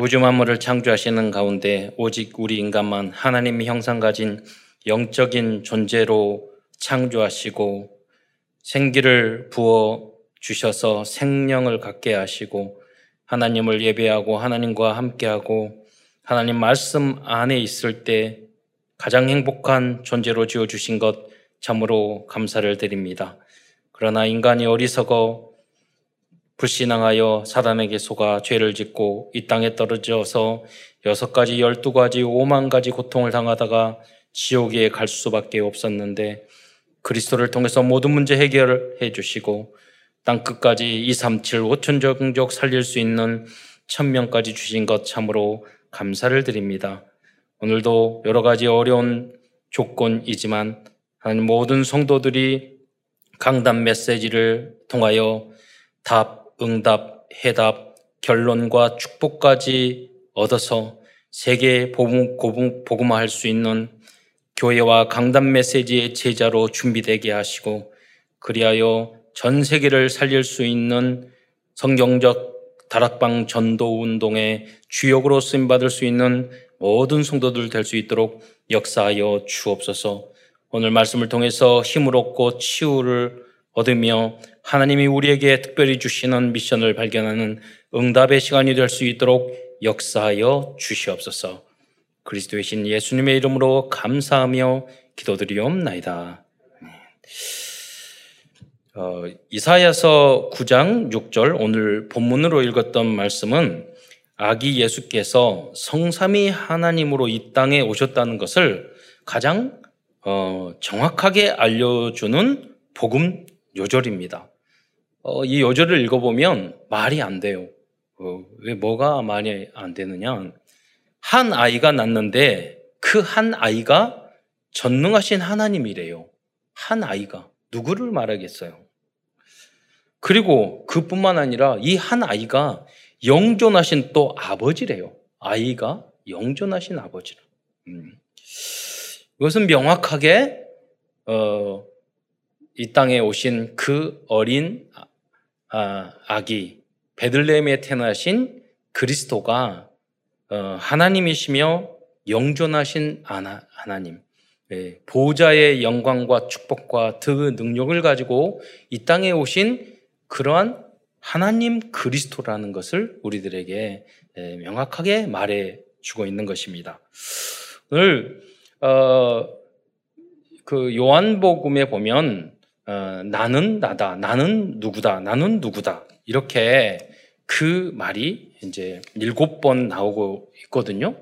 우주 만물을 창조하시는 가운데 오직 우리 인간만 하나님의 형상 가진 영적인 존재로 창조하시고 생기를 부어 주셔서 생명을 갖게 하시고 하나님을 예배하고 하나님과 함께하고 하나님 말씀 안에 있을 때 가장 행복한 존재로 지어 주신 것 참으로 감사를 드립니다. 그러나 인간이 어리석어 불신앙하여 사단에게 속아 죄를 짓고 이 땅에 떨어져서 여섯 가지, 열두 가지, 오만 가지 고통을 당하다가 지옥에 갈 수밖에 없었는데 그리스도를 통해서 모든 문제 해결해 주시고 땅 끝까지 2, 3, 7, 5천 종족 살릴 수 있는 천명까지 주신 것 참으로 감사를 드립니다. 오늘도 여러 가지 어려운 조건이지만 모든 성도들이 강단 메시지를 통하여 답, 응답, 해답, 결론과 축복까지 얻어서 세계 복음, 복음화할 수 있는 교회와 강단 메시지의 제자로 준비되게 하시고 그리하여 전 세계를 살릴 수 있는 성경적 다락방 전도 운동의 주역으로 쓰임 받을 수 있는 모든 성도들 될 수 있도록 역사하여 주옵소서. 오늘 말씀을 통해서 힘을 얻고 치유를 얻으며 하나님이 우리에게 특별히 주시는 미션을 발견하는 응답의 시간이 될 수 있도록 역사하여 주시옵소서. 그리스도의 신 예수님의 이름으로 감사하며 기도드리옵나이다. 어, 이사야서 9장 6절 오늘 본문으로 읽었던 말씀은 아기 예수께서 성삼위 하나님으로 이 땅에 오셨다는 것을 가장 어, 정확하게 알려주는 복음 요절입니다. 어, 이 요절을 읽어보면 말이 안 돼요. 어, 왜 뭐가 말이 안 되느냐? 한 아이가 낳는데 그 한 아이가 전능하신 하나님이래요. 한 아이가 누구를 말하겠어요? 그리고 그뿐만 아니라 이 한 아이가 영존하신 또 아버지래요. 아이가 영존하신 아버지라. 음. 이것은 명확하게 어, 이 땅에 오신 그 어린 아, 아기 베들레헴에 태어나신 그리스도가 어, 하나님이시며 영존하신 하나님 예, 보호자의 영광과 축복과 그 능력을 가지고 이 땅에 오신 그러한 하나님 그리스도라는 것을 우리들에게 예, 명확하게 말해 주고 있는 것입니다. 오늘 어, 그 요한복음에 보면 어, 나는 나다, 나는 누구다, 나는 누구다 이렇게 그 말이 이제 일곱 번 나오고 있거든요.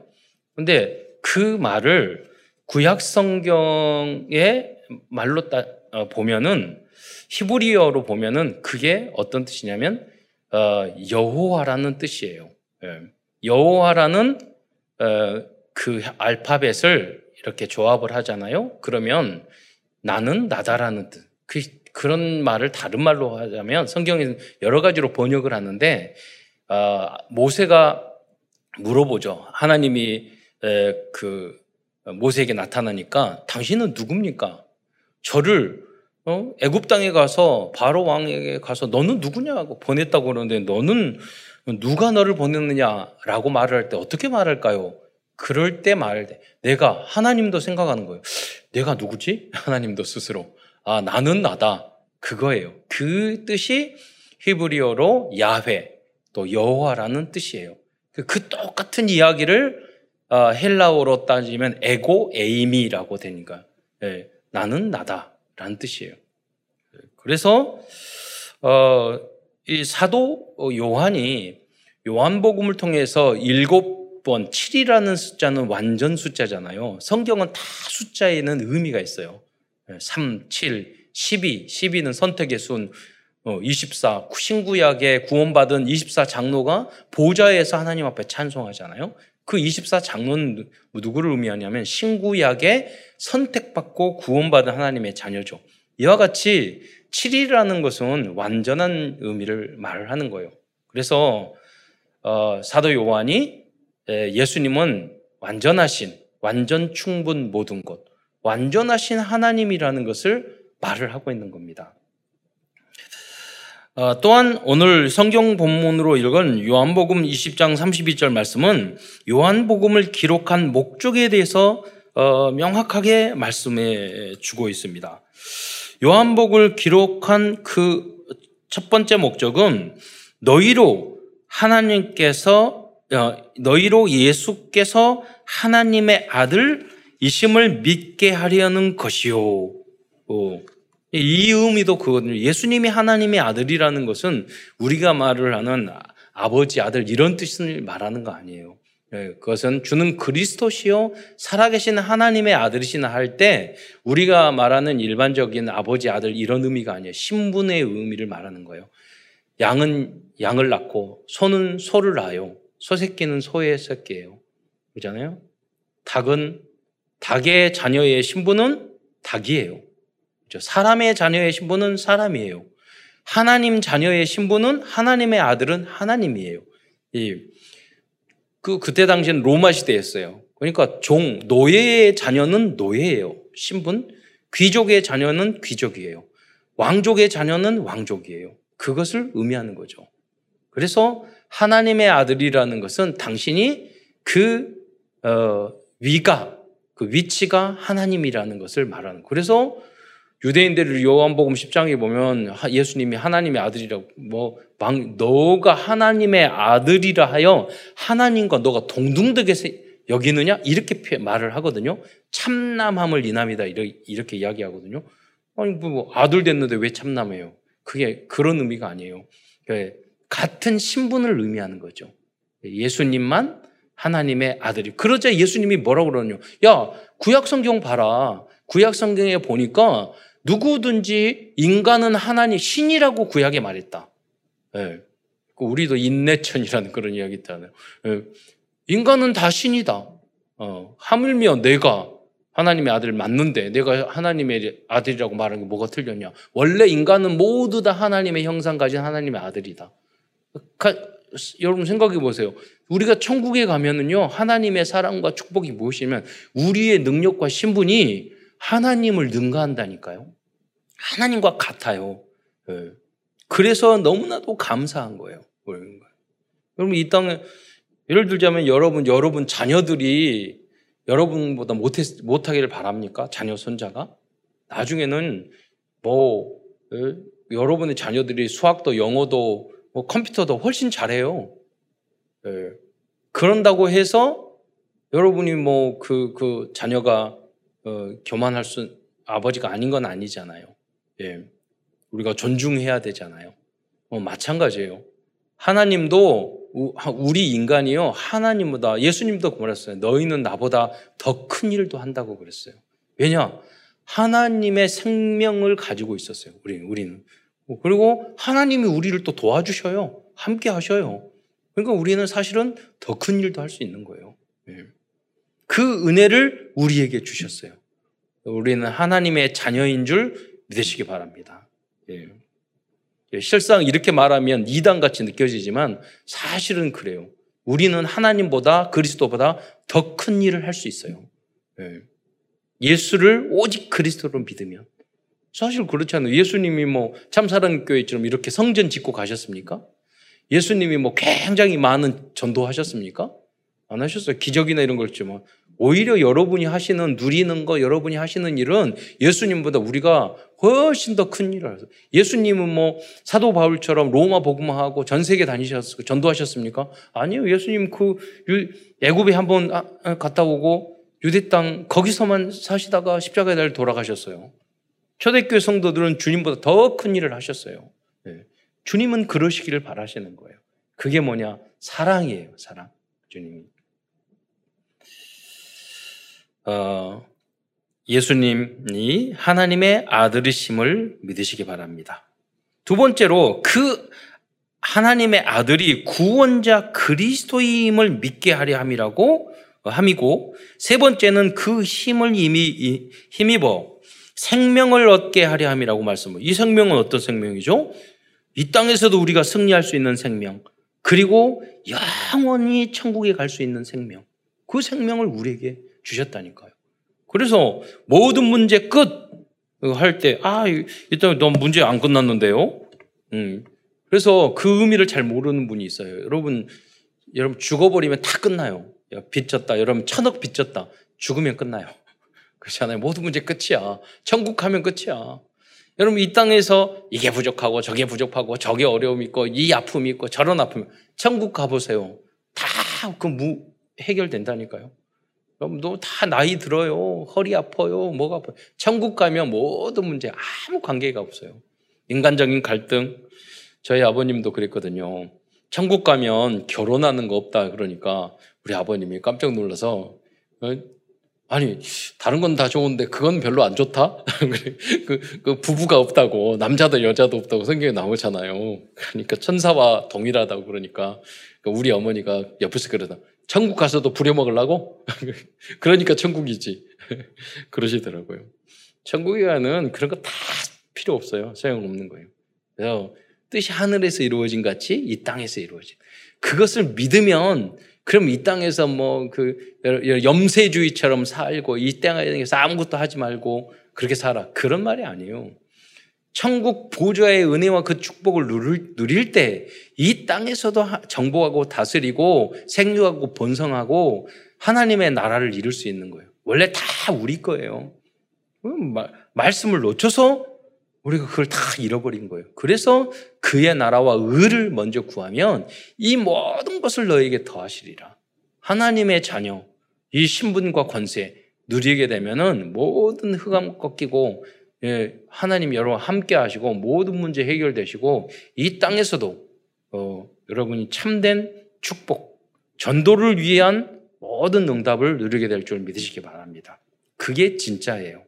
근데 그 말을 구약 성경의 말로 따, 어, 보면은 히브리어로 보면은 그게 어떤 뜻이냐면 어, 여호와라는 뜻이에요. 예. 여호와라는 어, 그 알파벳을 이렇게 조합을 하잖아요. 그러면 나는 나다라는 뜻. 그, 그런 말을 다른 말로 하자면 성경에 여러 가지로 번역을 하는데 어, 모세가 물어보죠. 하나님이 에, 그 모세에게 나타나니까 당신은 누굽니까? 저를 어? 애굽 땅에 가서 바로 왕에게 가서 너는 누구냐고 보냈다고 그러는데 너는 누가 너를 보냈느냐라고 말을 할 때 어떻게 말할까요? 그럴 때때 내가 하나님도 생각하는 거예요. 내가 누구지? 하나님도 스스로 아, 나는 나다. 그거예요. 그 뜻이 히브리어로 야훼, 또 여호와라는 뜻이에요. 그, 그 똑같은 이야기를 어, 헬라어로 따지면 에고 에이미라고 되니까 예, 나는 나다라는 뜻이에요. 그래서 어, 이 사도 요한이 요한복음을 통해서 일곱 번 7이라는 숫자는 완전 숫자잖아요. 성경은 다 숫자에는 의미가 있어요. 3, 7, 12, 12는 선택의 순, 24, 어, 신구약에 구원받은 24 장로가 보좌에서 하나님 앞에 찬송하잖아요. 그 24 장로는 누구를 의미하냐면 신구약에 선택받고 구원받은 하나님의 자녀죠. 이와 같이 7이라는 것은 완전한 의미를 말하는 거예요. 그래서 어, 사도 요한이 예수님은 완전하신, 완전 충분 모든 것, 완전하신 하나님이라는 것을 말을 하고 있는 겁니다. 어, 또한 오늘 성경 본문으로 읽은 요한복음 20장 32절 말씀은 요한복음을 기록한 목적에 대해서 어, 명확하게 말씀해 주고 있습니다. 요한복을 기록한 그 첫 번째 목적은 너희로 하나님께서 어, 너희로 예수께서 하나님의 아들 이심을 믿게 하려는 것이요. 이 의미도 그거든요. 예수님이 하나님의 아들이라는 것은 우리가 말을 하는 아버지, 아들 이런 뜻을 말하는 거 아니에요. 예, 그것은 주는 그리스도시요 살아계신 하나님의 아들이시나 할 때 우리가 말하는 일반적인 아버지, 아들 이런 의미가 아니에요. 신분의 의미를 말하는 거예요. 양은 양을 낳고 소는 소를 낳아요. 소 새끼는 소의 새끼예요. 그렇잖아요. 닭은 닭의 자녀의 신분은 닭이에요. 사람의 자녀의 신분은 사람이에요. 하나님 자녀의 신분은 하나님의 아들은 하나님이에요. 이, 그, 그때 당시엔 로마 시대였어요. 그러니까 종, 노예의 자녀는 노예예요. 신분. 귀족의 자녀는 귀족이에요. 왕족의 자녀는 왕족이에요. 그것을 의미하는 거죠. 그래서 하나님의 아들이라는 것은 당신이 그, 어, 위가, 그 위치가 하나님이라는 것을 말하는. 그래서 유대인들을 요한복음 10장에 보면 예수님이 하나님의 아들이라고 뭐 너가 하나님의 아들이라 하여 하나님과 너가 동등되게 여기느냐 이렇게 말을 하거든요. 참남함을 이남이다 이렇게 이야기하거든요. 아니 뭐 아들 됐는데 왜 참남해요? 그게 그런 의미가 아니에요. 그 같은 신분을 의미하는 거죠. 예수님만 하나님의 아들이. 그러자 예수님이 뭐라고 그러냐? 야 구약 성경 봐라. 구약 성경에 보니까 누구든지 인간은 하나님 신이라고 구약에 말했다. 예. 그 우리도 인내천이라는 그런 이야기 있잖아요. 예. 인간은 다 신이다. 어, 하물며 내가 하나님의 아들을 맞는데 내가 하나님의 아들이라고 말하는 게 뭐가 틀렸냐? 원래 인간은 모두 다 하나님의 형상 가진 하나님의 아들이다. 가, 여러분 생각해 보세요. 우리가 천국에 가면은요, 하나님의 사랑과 축복이 무엇이면 우리의 능력과 신분이 하나님을 능가한다니까요. 하나님과 같아요. 예. 그래서 너무나도 감사한 거예요. 여러분 이 땅에 예를 들자면 여러분 여러분 자녀들이 여러분보다 못했, 못하기를 바랍니까? 자녀 손자가 나중에는 뭐 예? 여러분의 자녀들이 수학도 영어도 뭐 컴퓨터도 훨씬 잘해요. 예. 그런다고 해서 여러분이 뭐 그그 그 자녀가 어, 교만할 수 아버지가 아닌 건 아니잖아요. 예. 우리가 존중해야 되잖아요. 어, 마찬가지예요. 하나님도 우리 인간이요 하나님보다 예수님도 그랬어요. 너희는 나보다 더 큰 일도 한다고 그랬어요. 왜냐? 하나님의 생명을 가지고 있었어요. 우리 우리는 그리고 하나님이 우리를 또 도와주셔요. 함께 하셔요. 그러니까 우리는 사실은 더 큰 일도 할 수 있는 거예요. 예. 그 은혜를 우리에게 주셨어요. 우리는 하나님의 자녀인 줄 믿으시기 바랍니다. 예. 예. 실상 이렇게 말하면 이단 같이 느껴지지만 사실은 그래요. 우리는 하나님보다 그리스도보다 더 큰 일을 할 수 있어요. 예. 예수를 오직 그리스도로 믿으면. 사실 그렇지 않아요. 예수님이 뭐 참사랑교회처럼 이렇게 성전 짓고 가셨습니까? 예수님이 뭐 굉장히 많은 전도하셨습니까? 안 하셨어요. 기적이나 이런 걸 했지만 오히려 여러분이 하시는 누리는 거 여러분이 하시는 일은 예수님보다 우리가 훨씬 더 큰 일을 하세요. 예수님은 뭐 사도 바울처럼 로마 복음하고 전 세계 다니셨 전도하셨습니까? 아니요. 예수님 그 애굽에 한번 아, 아, 갔다 오고 유대 땅 거기서만 사시다가 십자가에 달 돌아가셨어요. 초대교회 성도들은 주님보다 더 큰 일을 하셨어요. 네. 주님은 그러시기를 바라시는 거예요. 그게 뭐냐? 사랑이에요. 사랑. 주님이. 어, 예수님이 하나님의 아들이심을 믿으시기 바랍니다. 두 번째로 그 하나님의 아들이 구원자 그리스도임을 믿게 하려 함이라고 함이고 세 번째는 그 힘을 이미 힘입어 생명을 얻게 하려 함이라고 말씀을. 이 생명은 어떤 생명이죠? 이 땅에서도 우리가 승리할 수 있는 생명. 그리고 영원히 천국에 갈 수 있는 생명. 그 생명을 우리에게 주셨다니까요. 그래서 모든 문제 끝! 할 때, 아, 일단 너 문제 안 끝났는데요? 음, 그래서 그 의미를 잘 모르는 분이 있어요. 여러분, 여러분 죽어버리면 다 끝나요. 빚졌다. 여러분 천억 빚졌다. 죽으면 끝나요. 그렇잖아요. 모든 문제 끝이야. 천국 가면 끝이야. 여러분 이 땅에서 이게 부족하고 저게 부족하고 저게 어려움이 있고 이 아픔이 있고 저런 아픔이 천국 가보세요. 다그무 해결된다니까요. 여러분도 다 나이 들어요. 허리 아파요. 뭐가 아파요. 천국 가면 모든 문제 아무 관계가 없어요. 인간적인 갈등. 저희 아버님도 그랬거든요. 천국 가면 결혼하는 거 없다 그러니까 우리 아버님이 깜짝 놀라서 어? 아니 다른 건 다 좋은데 그건 별로 안 좋다? 그, 그 부부가 없다고 남자도 여자도 없다고 성경에 나오잖아요. 그러니까 천사와 동일하다고 그러니까 우리 어머니가 옆에서 그러다 천국 가서도 부려먹으려고? 그러니까 천국이지. 그러시더라고요. 천국에 가는 그런 거 다 필요 없어요. 소용 없는 거예요. 그래서 뜻이 하늘에서 이루어진 같이 이 땅에서 이루어진. 그것을 믿으면 그럼 이 땅에서 뭐 그 염세주의처럼 살고 이 땅에서 아무것도 하지 말고 그렇게 살아. 그런 말이 아니에요. 천국 보좌의 은혜와 그 축복을 누릴, 누릴 때 이 땅에서도 정복하고 다스리고 생육하고 번성하고 하나님의 나라를 이룰 수 있는 거예요. 원래 다 우리 거예요. 음, 말씀을 놓쳐서 우리가 그걸 다 잃어버린 거예요. 그래서 그의 나라와 의를 먼저 구하면 이 모든 것을 너에게 더하시리라. 하나님의 자녀, 이 신분과 권세 누리게 되면은 모든 흑암 꺾이고 예, 하나님 여러분 함께 하시고 모든 문제 해결되시고 이 땅에서도 어, 여러분이 참된 축복, 전도를 위한 모든 응답을 누리게 될 줄 믿으시기 바랍니다. 그게 진짜예요.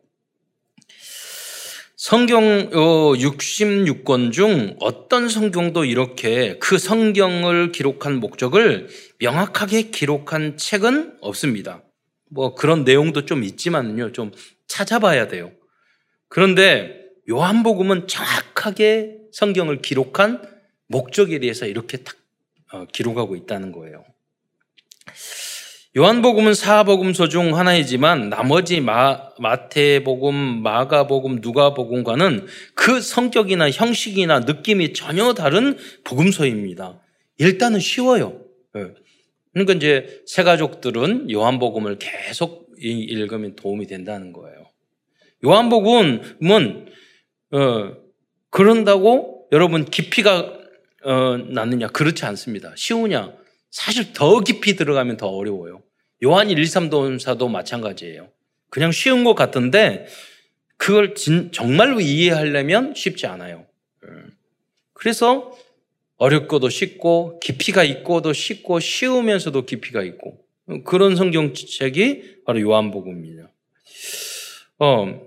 성경 66권 중 어떤 성경도 이렇게 그 성경을 기록한 목적을 명확하게 기록한 책은 없습니다. 뭐 그런 내용도 좀 있지만요. 좀 찾아봐야 돼요. 그런데 요한복음은 정확하게 성경을 기록한 목적에 대해서 이렇게 딱 어, 기록하고 있다는 거예요. 요한복음은 사복음서 중 하나이지만 나머지 마, 마태복음, 마가복음, 누가복음과는 그 성격이나 형식이나 느낌이 전혀 다른 복음서입니다. 일단은 쉬워요. 예. 그러니까 이제 새 가족들은 요한복음을 계속 읽으면 도움이 된다는 거예요. 요한복음은 어, 그런다고 여러분 깊이가 어, 낫느냐 그렇지 않습니다. 쉬우냐 사실 더 깊이 들어가면 더 어려워요. 요한 1, 2, 3도사도 마찬가지예요. 그냥 쉬운 것 같은데 그걸 진, 정말로 이해하려면 쉽지 않아요. 예. 그래서 어렵고도 쉽고 깊이가 있고도 쉽고 쉬우면서도 깊이가 있고 그런 성경책이 바로 요한복음입니다. 어,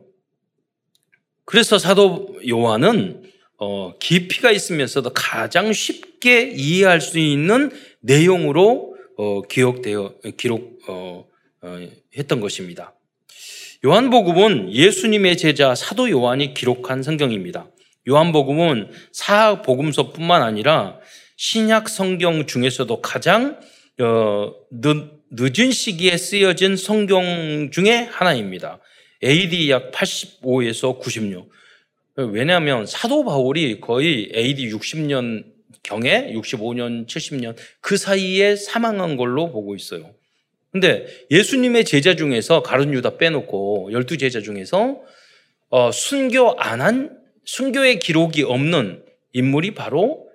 그래서 사도 요한은 어, 깊이가 있으면서도 가장 쉽게 이해할 수 있는 내용으로 어, 기록되어 기록 어, 어, 했던 것입니다. 요한복음은 예수님의 제자 사도 요한이 기록한 성경입니다. 요한복음은 사복음서뿐만 아니라 신약 성경 중에서도 가장 어, 늦, 늦은 시기에 쓰여진 성경 중에 하나입니다. AD 약 85에서 96. 왜냐하면 사도 바울이 거의 AD 60년 경에 65년, 70년 그 사이에 사망한 걸로 보고 있어요. 근데 예수님의 제자 중에서 가룟 유다 빼놓고 열두 제자 중에서 어, 순교 안 한 순교의 기록이 없는 인물이 바로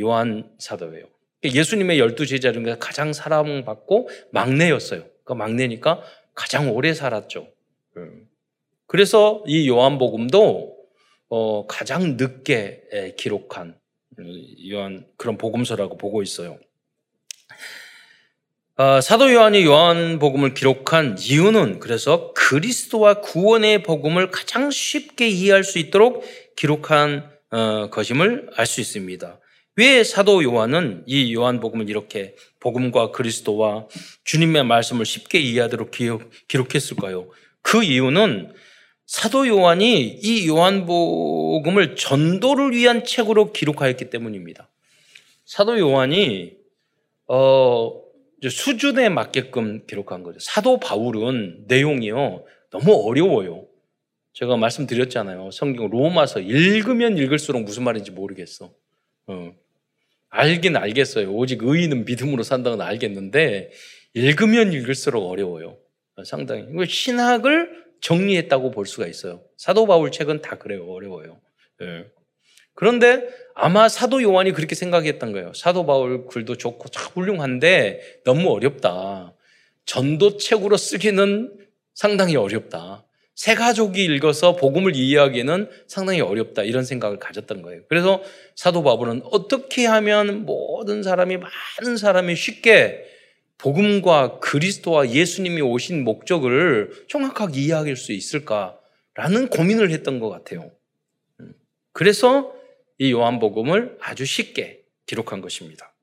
요한 사도예요. 예수님의 열두 제자 중에 가장 사랑받고 막내였어요. 그 막내니까 가장 오래 살았죠. 음. 그래서 이 요한복음도 어, 가장 늦게 기록한 요한 그런 복음서라고 보고 있어요. 어, 사도 요한이 요한 복음을 기록한 이유는 그래서 그리스도와 구원의 복음을 가장 쉽게 이해할 수 있도록 기록한 어, 것임을 알 수 있습니다. 왜 사도 요한은 이 요한 복음을 이렇게 복음과 그리스도와 주님의 말씀을 쉽게 이해하도록 기록, 기록했을까요? 그 이유는 사도 요한이 이 요한복음을 전도를 위한 책으로 기록하였기 때문입니다. 사도 요한이 어, 수준에 맞게끔 기록한 거죠. 사도 바울은 내용이요 너무 어려워요. 제가 말씀드렸잖아요. 성경 로마서 읽으면 읽을수록 무슨 말인지 모르겠어. 어, 알긴 알겠어요. 오직 의인은 믿음으로 산다는 알겠는데 읽으면 읽을수록 어려워요. 상당히. 신학을 정리했다고 볼 수가 있어요. 사도 바울 책은 다 그래요. 어려워요. 예. 그런데 아마 사도 요한이 그렇게 생각했던 거예요. 사도 바울 글도 좋고 참 훌륭한데 너무 어렵다. 전도책으로 쓰기는 상당히 어렵다. 새 가족이 읽어서 복음을 이해하기에는 상당히 어렵다. 이런 생각을 가졌던 거예요. 그래서 사도 바울은 어떻게 하면 모든 사람이, 많은 사람이 쉽게 복음과 그리스도와 예수님이 오신 목적을 정확하게 이해할 수 있을까라는 고민을 했던 것 같아요. 음. 그래서 이 요한복음을 아주 쉽게 기록한 것입니다.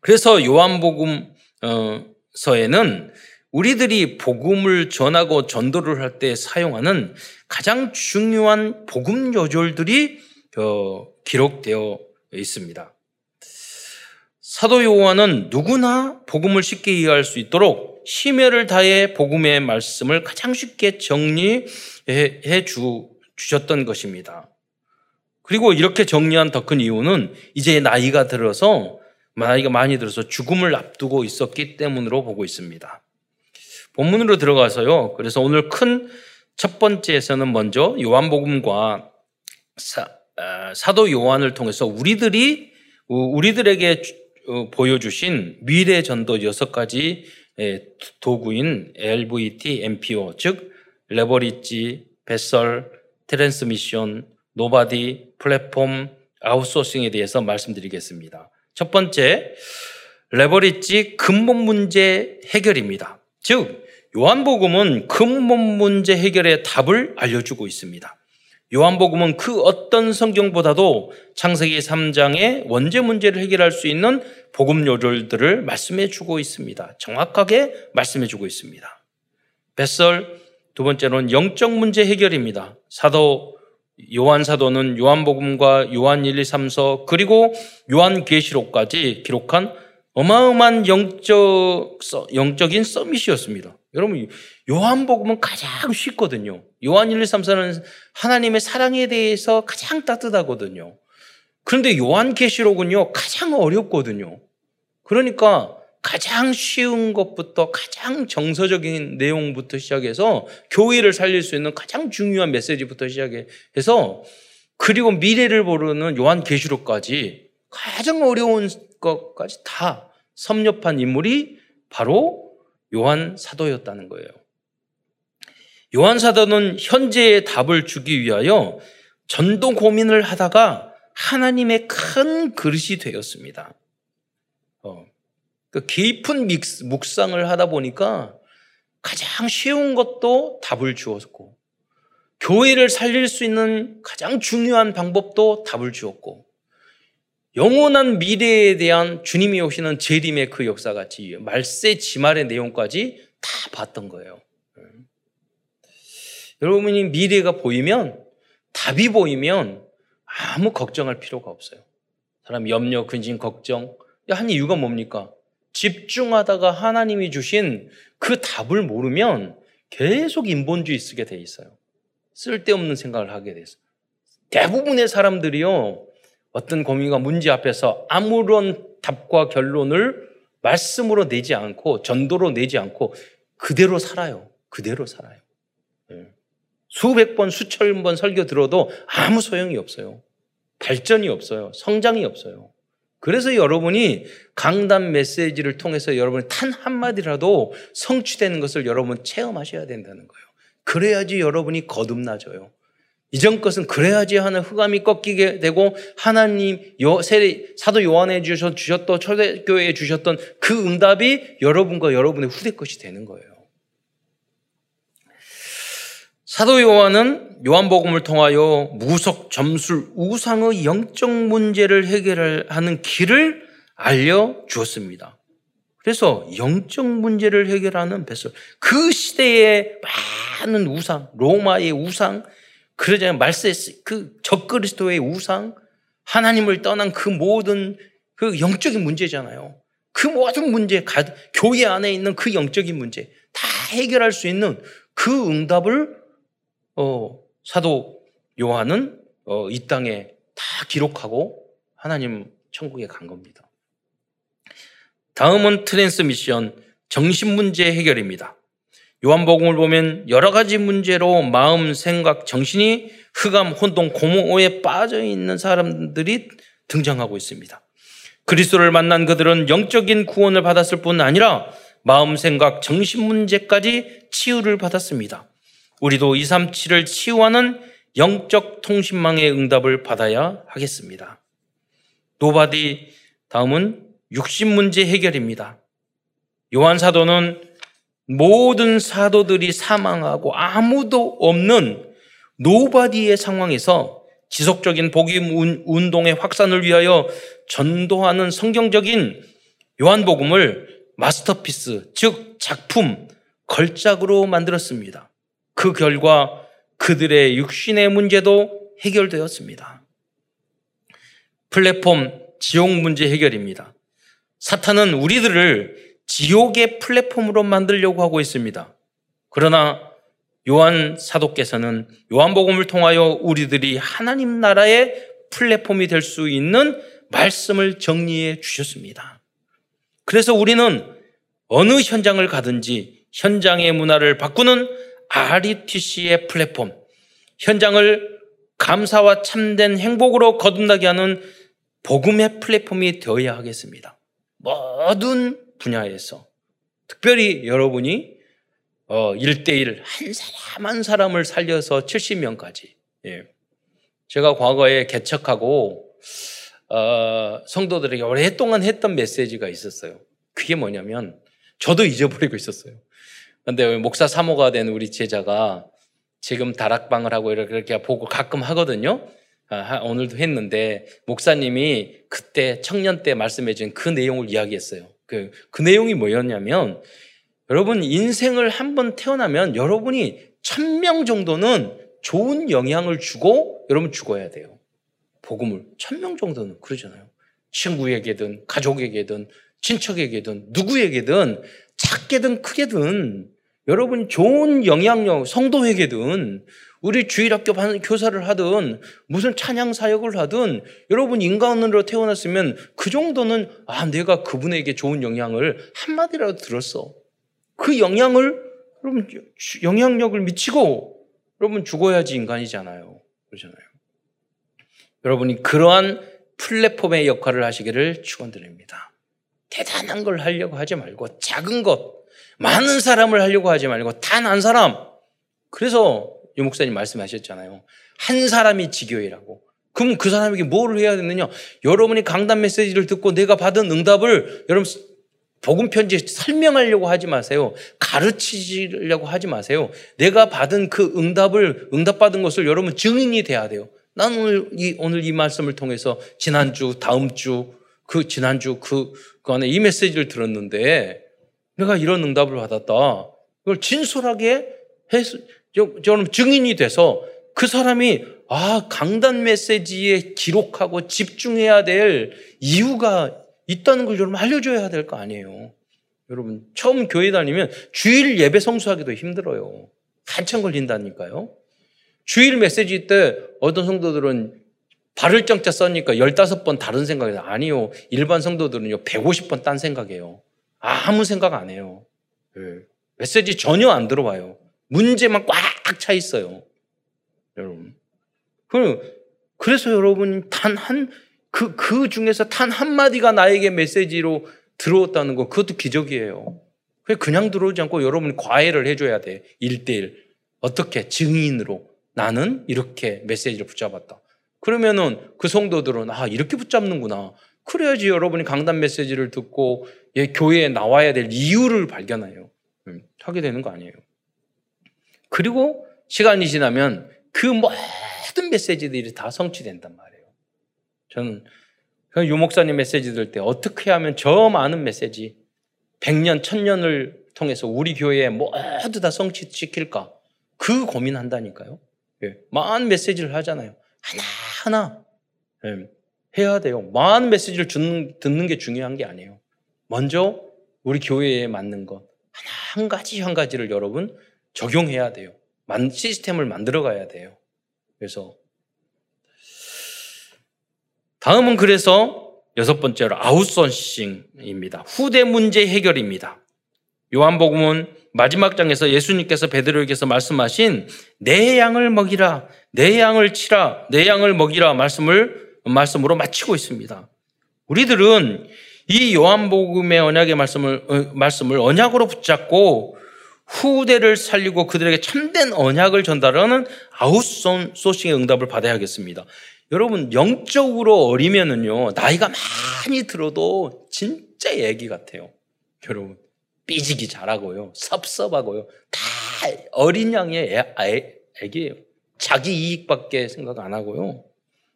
그래서 요한복음서에는 우리들이 복음을 전하고 전도를 할 때 사용하는 가장 중요한 복음 요절들이 어, 기록되어 있습니다. 사도 요한은 누구나 복음을 쉽게 이해할 수 있도록 심혈을 다해 복음의 말씀을 가장 쉽게 정리해 주, 주셨던 것입니다. 그리고 이렇게 정리한 더 큰 이유는 이제 나이가 들어서 나이가 많이 들어서 죽음을 앞두고 있었기 때문으로 보고 있습니다. 본문으로 들어가서요. 그래서 오늘 큰 첫 번째에서는 먼저 요한복음과 사, 아, 사도 요한을 통해서 우리들이 우리들에게 어, 보여주신 미래 전도 여섯 가지 도구인 LVT, MPO, 즉 leverage, vessel, transmission, nobody, 플랫폼, 아웃소싱에 대해서 말씀드리겠습니다. 첫 번째, 레버리지 근본 문제 해결입니다. 즉, 요한복음은 근본 문제 해결의 답을 알려주고 있습니다. 요한복음은 그 어떤 성경보다도 창세기 3장의 원죄 문제를 해결할 수 있는 복음 요절들을 말씀해 주고 있습니다. 정확하게 말씀해 주고 있습니다. 뱃설 두 번째로는 영적 문제 해결입니다. 사도 요한 사도는 요한복음과 요한 1, 2, 3서 그리고 요한 계시록까지 기록한 어마어마한 영적 영적인 서밋이었습니다. 여러분 요한복음은 가장 쉽거든요. 요한 1, 2, 3, 4는 하나님의 사랑에 대해서 가장 따뜻하거든요. 그런데 요한 계시록은요 가장 어렵거든요. 그러니까 가장 쉬운 것부터 가장 정서적인 내용부터 시작해서 교회를 살릴 수 있는 가장 중요한 메시지부터 시작해서 그리고 미래를 모르는 요한 계시록까지 가장 어려운 것까지 다 섭렵한 인물이 바로 요한 사도였다는 거예요. 요한 사도는 현재의 답을 주기 위하여 전도 고민을 하다가 하나님의 큰 그릇이 되었습니다. 어, 그 깊은 묵상을 하다 보니까 가장 쉬운 것도 답을 주었고, 교회를 살릴 수 있는 가장 중요한 방법도 답을 주었고, 영원한 미래에 대한 주님이 오시는 재림의 그 역사같이 말세 지말의 내용까지 다 봤던 거예요. 여러분이 미래가 보이면 답이 보이면 아무 걱정할 필요가 없어요. 사람 염려, 근심, 걱정 한 이유가 뭡니까? 집중하다가 하나님이 주신 그 답을 모르면 계속 인본주의 쓰게 돼 있어요. 쓸데없는 생각을 하게 돼서 대부분의 사람들이요 어떤 고민과 문제 앞에서 아무런 답과 결론을 말씀으로 내지 않고 전도로 내지 않고 그대로 살아요. 그대로 살아요. 예. 수백 번, 수천 번 설교 들어도 아무 소용이 없어요. 발전이 없어요. 성장이 없어요. 그래서 여러분이 강단 메시지를 통해서 여러분이 단 한마디라도 성취되는 것을 여러분 체험하셔야 된다는 거예요. 그래야지 여러분이 거듭나져요. 이전 것은 그래야지 하는 흑암이 꺾이게 되고 하나님 사도 요한에 주셨던 초대교회에 주셨던 그 응답이 여러분과 여러분의 후대 것이 되는 거예요. 사도 요한은 요한복음을 통하여 무속, 점술, 우상의 영적 문제를 해결하는 길을 알려 주었습니다. 그래서 영적 문제를 해결하는 베설. 그 시대의 많은 우상, 로마의 우상, 그러잖아요. 말세 그 적그리스도의 우상, 하나님을 떠난 그 모든 그 영적인 문제잖아요. 그 모든 문제, 교회 안에 있는 그 영적인 문제 다 해결할 수 있는 그 응답을 어, 사도 요한은 어, 이 땅에 다 기록하고 하나님 천국에 간 겁니다. 다음은 트랜스미션 정신 문제 해결입니다. 요한복음을 보면 여러 가지 문제로 마음, 생각, 정신이 흑암, 혼동, 공허에 빠져 있는 사람들이 등장하고 있습니다. 그리스도를 만난 그들은 영적인 구원을 받았을 뿐 아니라 마음, 생각, 정신 문제까지 치유를 받았습니다. 우리도 237을 치유하는 영적 통신망의 응답을 받아야 하겠습니다. nobody 다음은 육신 문제 해결입니다. 요한 사도는 모든 사도들이 사망하고 아무도 없는 nobody의 상황에서 지속적인 복음 운동의 확산을 위하여 전도하는 성경적인 요한복음을 masterpiece, 즉 작품, 걸작으로 만들었습니다. 그 결과 그들의 육신의 문제도 해결되었습니다. 플랫폼 지옥 문제 해결입니다. 사탄은 우리들을 지옥의 플랫폼으로 만들려고 하고 있습니다. 그러나 요한 사도께서는 요한복음을 통하여 우리들이 하나님 나라의 플랫폼이 될 수 있는 말씀을 정리해 주셨습니다. 그래서 우리는 어느 현장을 가든지 현장의 문화를 바꾸는 RUTC의 플랫폼, 현장을 감사와 참된 행복으로 거듭나게 하는 복음의 플랫폼이 되어야 하겠습니다. 모든 분야에서 특별히 여러분이 어, 1대1 한 사람 한 사람을 살려서 70명까지 예. 제가 과거에 개척하고 어, 성도들에게 오랫동안 했던 메시지가 있었어요. 그게 뭐냐면 저도 잊어버리고 있었어요. 근데 목사 사모가 된 우리 제자가 지금 다락방을 하고 이렇게 보고 가끔 하거든요. 아, 오늘도 했는데 목사님이 그때 청년 때 말씀해 준 그 내용을 이야기했어요. 그, 그 내용이 뭐였냐면 여러분 인생을 한 번 태어나면 여러분이 천 명 정도는 좋은 영향을 주고 여러분 죽어야 돼요. 복음을 천 명 정도는 그러잖아요. 친구에게든 가족에게든 친척에게든 누구에게든 작게든 크게든 여러분 좋은 영향력 성도에게든 우리 주일학교 교사를 하든 무슨 찬양 사역을 하든 여러분 인간으로 태어났으면 그 정도는 아 내가 그분에게 좋은 영향을 한 마디라도 들었어. 그 영향을 여러분 영향력을 미치고 여러분 죽어야지 인간이잖아요. 그러잖아요. 여러분이 그러한 플랫폼의 역할을 하시기를 축원드립니다. 대단한 걸 하려고 하지 말고 작은 것, 많은 사람을 하려고 하지 말고 단 한 사람. 그래서 유 목사님 말씀하셨잖아요. 한 사람이 지교회라고. 그럼 그 사람에게 뭐를 해야 되느냐? 여러분이 강단 메시지를 듣고 내가 받은 응답을 여러분 복음 편지에 설명하려고 하지 마세요. 가르치려고 하지 마세요. 내가 받은 그 응답을 응답받은 것을 여러분 증인이 돼야 돼요. 나는 오늘 이 오늘 이 말씀을 통해서 지난주 다음 주 그 지난주 그, 그 안에 이 메시지를 들었는데 내가 이런 응답을 받았다. 그걸 진솔하게 해서 저는 증인이 돼서 그 사람이 아, 강단 메시지에 기록하고 집중해야 될 이유가 있다는 걸 여러분 알려줘야 될 거 아니에요. 여러분, 처음 교회 다니면 주일 예배 성수하기도 힘들어요. 한참 걸린다니까요. 주일 메시지 때 어떤 성도들은 발을 정자 써니까 15번 다른 생각이 아니요. 일반 성도들은요, 150번 딴 생각이에요. 아무 생각 안 해요. 네. 메시지 전혀 안 들어와요. 문제만 꽉 차 있어요. 여러분. 그래서 여러분 단 한, 그, 그 중에서 단 한마디가 나에게 메시지로 들어왔다는 거, 그것도 기적이에요. 그냥 들어오지 않고 여러분이 과외를 해줘야 돼. 1대1. 어떻게? 증인으로. 나는 이렇게 메시지를 붙잡았다. 그러면은 그 성도들은, 아, 이렇게 붙잡는구나. 그래야지 여러분이 강단 메시지를 듣고 예, 교회에 나와야 될 이유를 발견해요. 음, 하게 되는 거 아니에요. 그리고 시간이 지나면 그 모든 메시지들이 다 성취된단 말이에요. 저는 유 목사님 메시지 들때 어떻게 하면 저 많은 메시지 100년, 1000년을 통해서 우리 교회에 모두 다 성취시킬까? 그 고민한다니까요. 예, 많은 메시지를 하잖아요. 하나하나 예, 해야 돼요. 많은 메시지를 듣는, 듣는 게 중요한 게 아니에요. 먼저 우리 교회에 맞는 것 하나 한 가지 한 가지를 여러분 적용해야 돼요. 시스템을 만들어 가야 돼요. 그래서 다음은 그래서 여섯 번째로 아웃소싱입니다. 후대 문제 해결입니다. 요한복음은 마지막 장에서 예수님께서 베드로에게서 말씀하신 내 양을 먹이라, 내 양을 치라, 내 양을 먹이라 말씀을 말씀으로 마치고 있습니다. 우리들은 이 요한복음의 언약의 말씀을 어, 말씀을 언약으로 붙잡고 후대를 살리고 그들에게 참된 언약을 전달하는 아웃소싱의 응답을 받아야겠습니다. 여러분 영적으로 어리면은요 나이가 많이 들어도 진짜 애기 같아요. 여러분 삐지기 잘하고요 섭섭하고요 다 어린 양의 애기예요. 자기 이익밖에 생각 안 하고요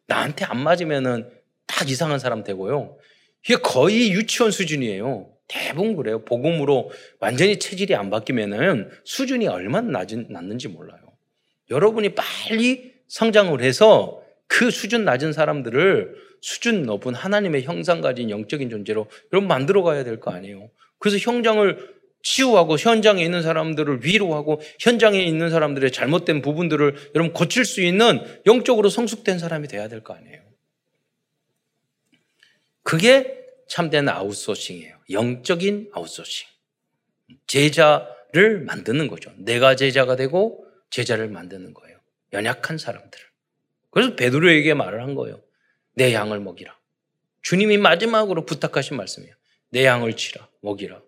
나한테 안 맞으면은 딱 이상한 사람 되고요. 이게 거의 유치원 수준이에요. 대부분 그래요. 복음으로 완전히 체질이 안 바뀌면은 수준이 얼마나 낮은, 낮는지 몰라요. 여러분이 빨리 성장을 해서 그 수준 낮은 사람들을 수준 높은 하나님의 형상 가진 영적인 존재로 여러분 만들어 가야 될 거 아니에요. 그래서 형장을 치유하고 현장에 있는 사람들을 위로하고 현장에 있는 사람들의 잘못된 부분들을 여러분 고칠 수 있는 영적으로 성숙된 사람이 돼야 될 거 아니에요. 그게 참된 아웃소싱이에요. 영적인 아웃소싱. 제자를 만드는 거죠. 내가 제자가 되고 제자를 만드는 거예요. 연약한 사람들을. 그래서 베드로에게 말을 한 거예요. 내 양을 먹이라. 주님이 마지막으로 부탁하신 말씀이에요. 내 양을 치라, 먹이라.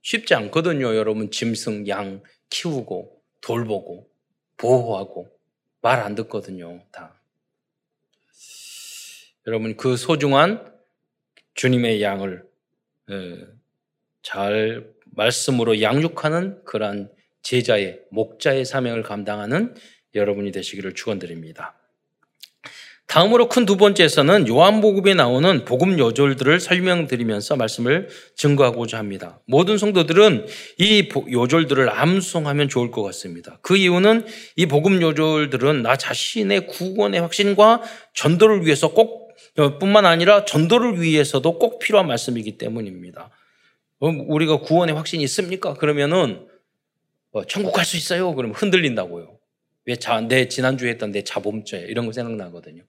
예. 쉽지 않거든요. 여러분 짐승, 양 키우고 돌보고 보호하고 말 안 듣거든요. 다. 여러분 그 소중한 주님의 양을 예, 잘 말씀으로 양육하는 그러한 제자의 목자의 사명을 감당하는 여러분이 되시기를 축원드립니다. 다음으로 큰 두 번째에서는 요한복음에 나오는 복음 요절들을 설명드리면서 말씀을 증거하고자 합니다. 모든 성도들은 이 요절들을 암송하면 좋을 것 같습니다. 그 이유는 이 복음 요절들은 나 자신의 구원의 확신과 전도를 위해서 꼭 뿐만 아니라 전도를 위해서도 꼭 필요한 말씀이기 때문입니다. 우리가 구원의 확신이 있습니까? 그러면은 뭐 천국 갈 수 있어요. 그러면 흔들린다고요. 왜 자, 내 지난주에 했던 내 자범죄 이런 거 생각나거든요.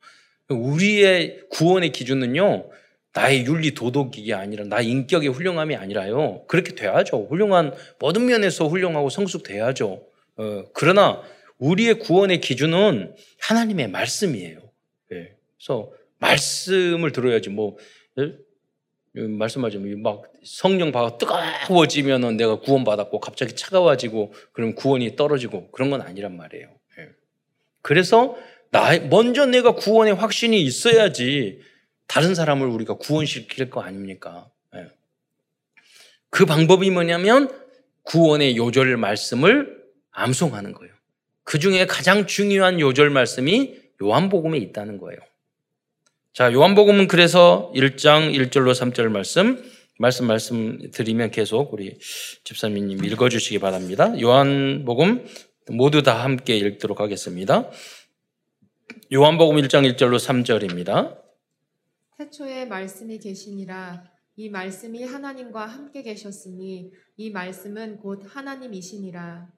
우리의 구원의 기준은요. 나의 윤리 도덕이 아니라 나의 인격의 훌륭함이 아니라요. 그렇게 돼야죠. 훌륭한 모든 면에서 훌륭하고 성숙돼야죠. 어, 그러나 우리의 구원의 기준은 하나님의 말씀이에요. 네. 그래서 말씀을 들어야지 뭐 예? 말씀하자면 막 성령 바가 뜨거워지면은 내가 구원받았고 갑자기 차가워지고 그럼 구원이 떨어지고 그런 건 아니란 말이에요. 예. 그래서 나 먼저 내가 구원의 확신이 있어야지 다른 사람을 우리가 구원시킬 거 아닙니까? 예. 그 방법이 뭐냐면 구원의 요절 말씀을 암송하는 거예요. 그 중에 가장 중요한 요절 말씀이 요한복음에 있다는 거예요. 자, 요한복음은 그래서 1장 1절로 3절 말씀, 말씀 말씀 드리면 계속 우리 집사님님 읽어주시기 바랍니다. 요한복음 모두 다 함께 읽도록 하겠습니다. 요한복음 1장 1절로 3절입니다. 태초에 말씀이 계시니라 이 말씀이 하나님과 함께 계셨으니 이 말씀은 곧 하나님이시니라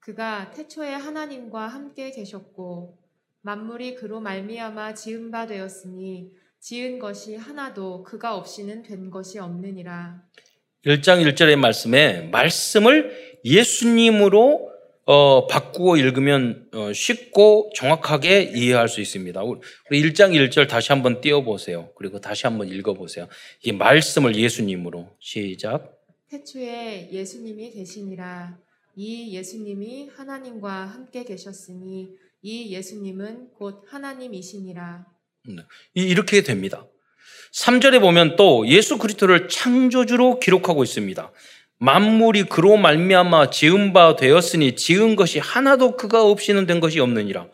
그가 태초에 하나님과 함께 계셨고 만물이 그로 말미암아 지은 바 되었으니 지은 것이 하나도 그가 없이는 된 것이 없느니라. 1장 1절의 말씀에 말씀을 예수님으로 어, 바꾸고 읽으면 어, 쉽고 정확하게 이해할 수 있습니다. 우리 1장 1절 다시 한번 띄워보세요. 그리고 다시 한번 읽어보세요. 이 말씀을 예수님으로 시작. 태초에 예수님이 계시니라. 이 예수님이 하나님과 함께 계셨으니 이 예수님은 곧 하나님이시니라. 네. 이렇게 됩니다. 3절에 보면 또 예수 그리스도를 창조주로 기록하고 있습니다. 만물이 그로 말미암아 지은 바 되었으니 지은 것이 하나도 그가 없이는 된 것이 없느니라.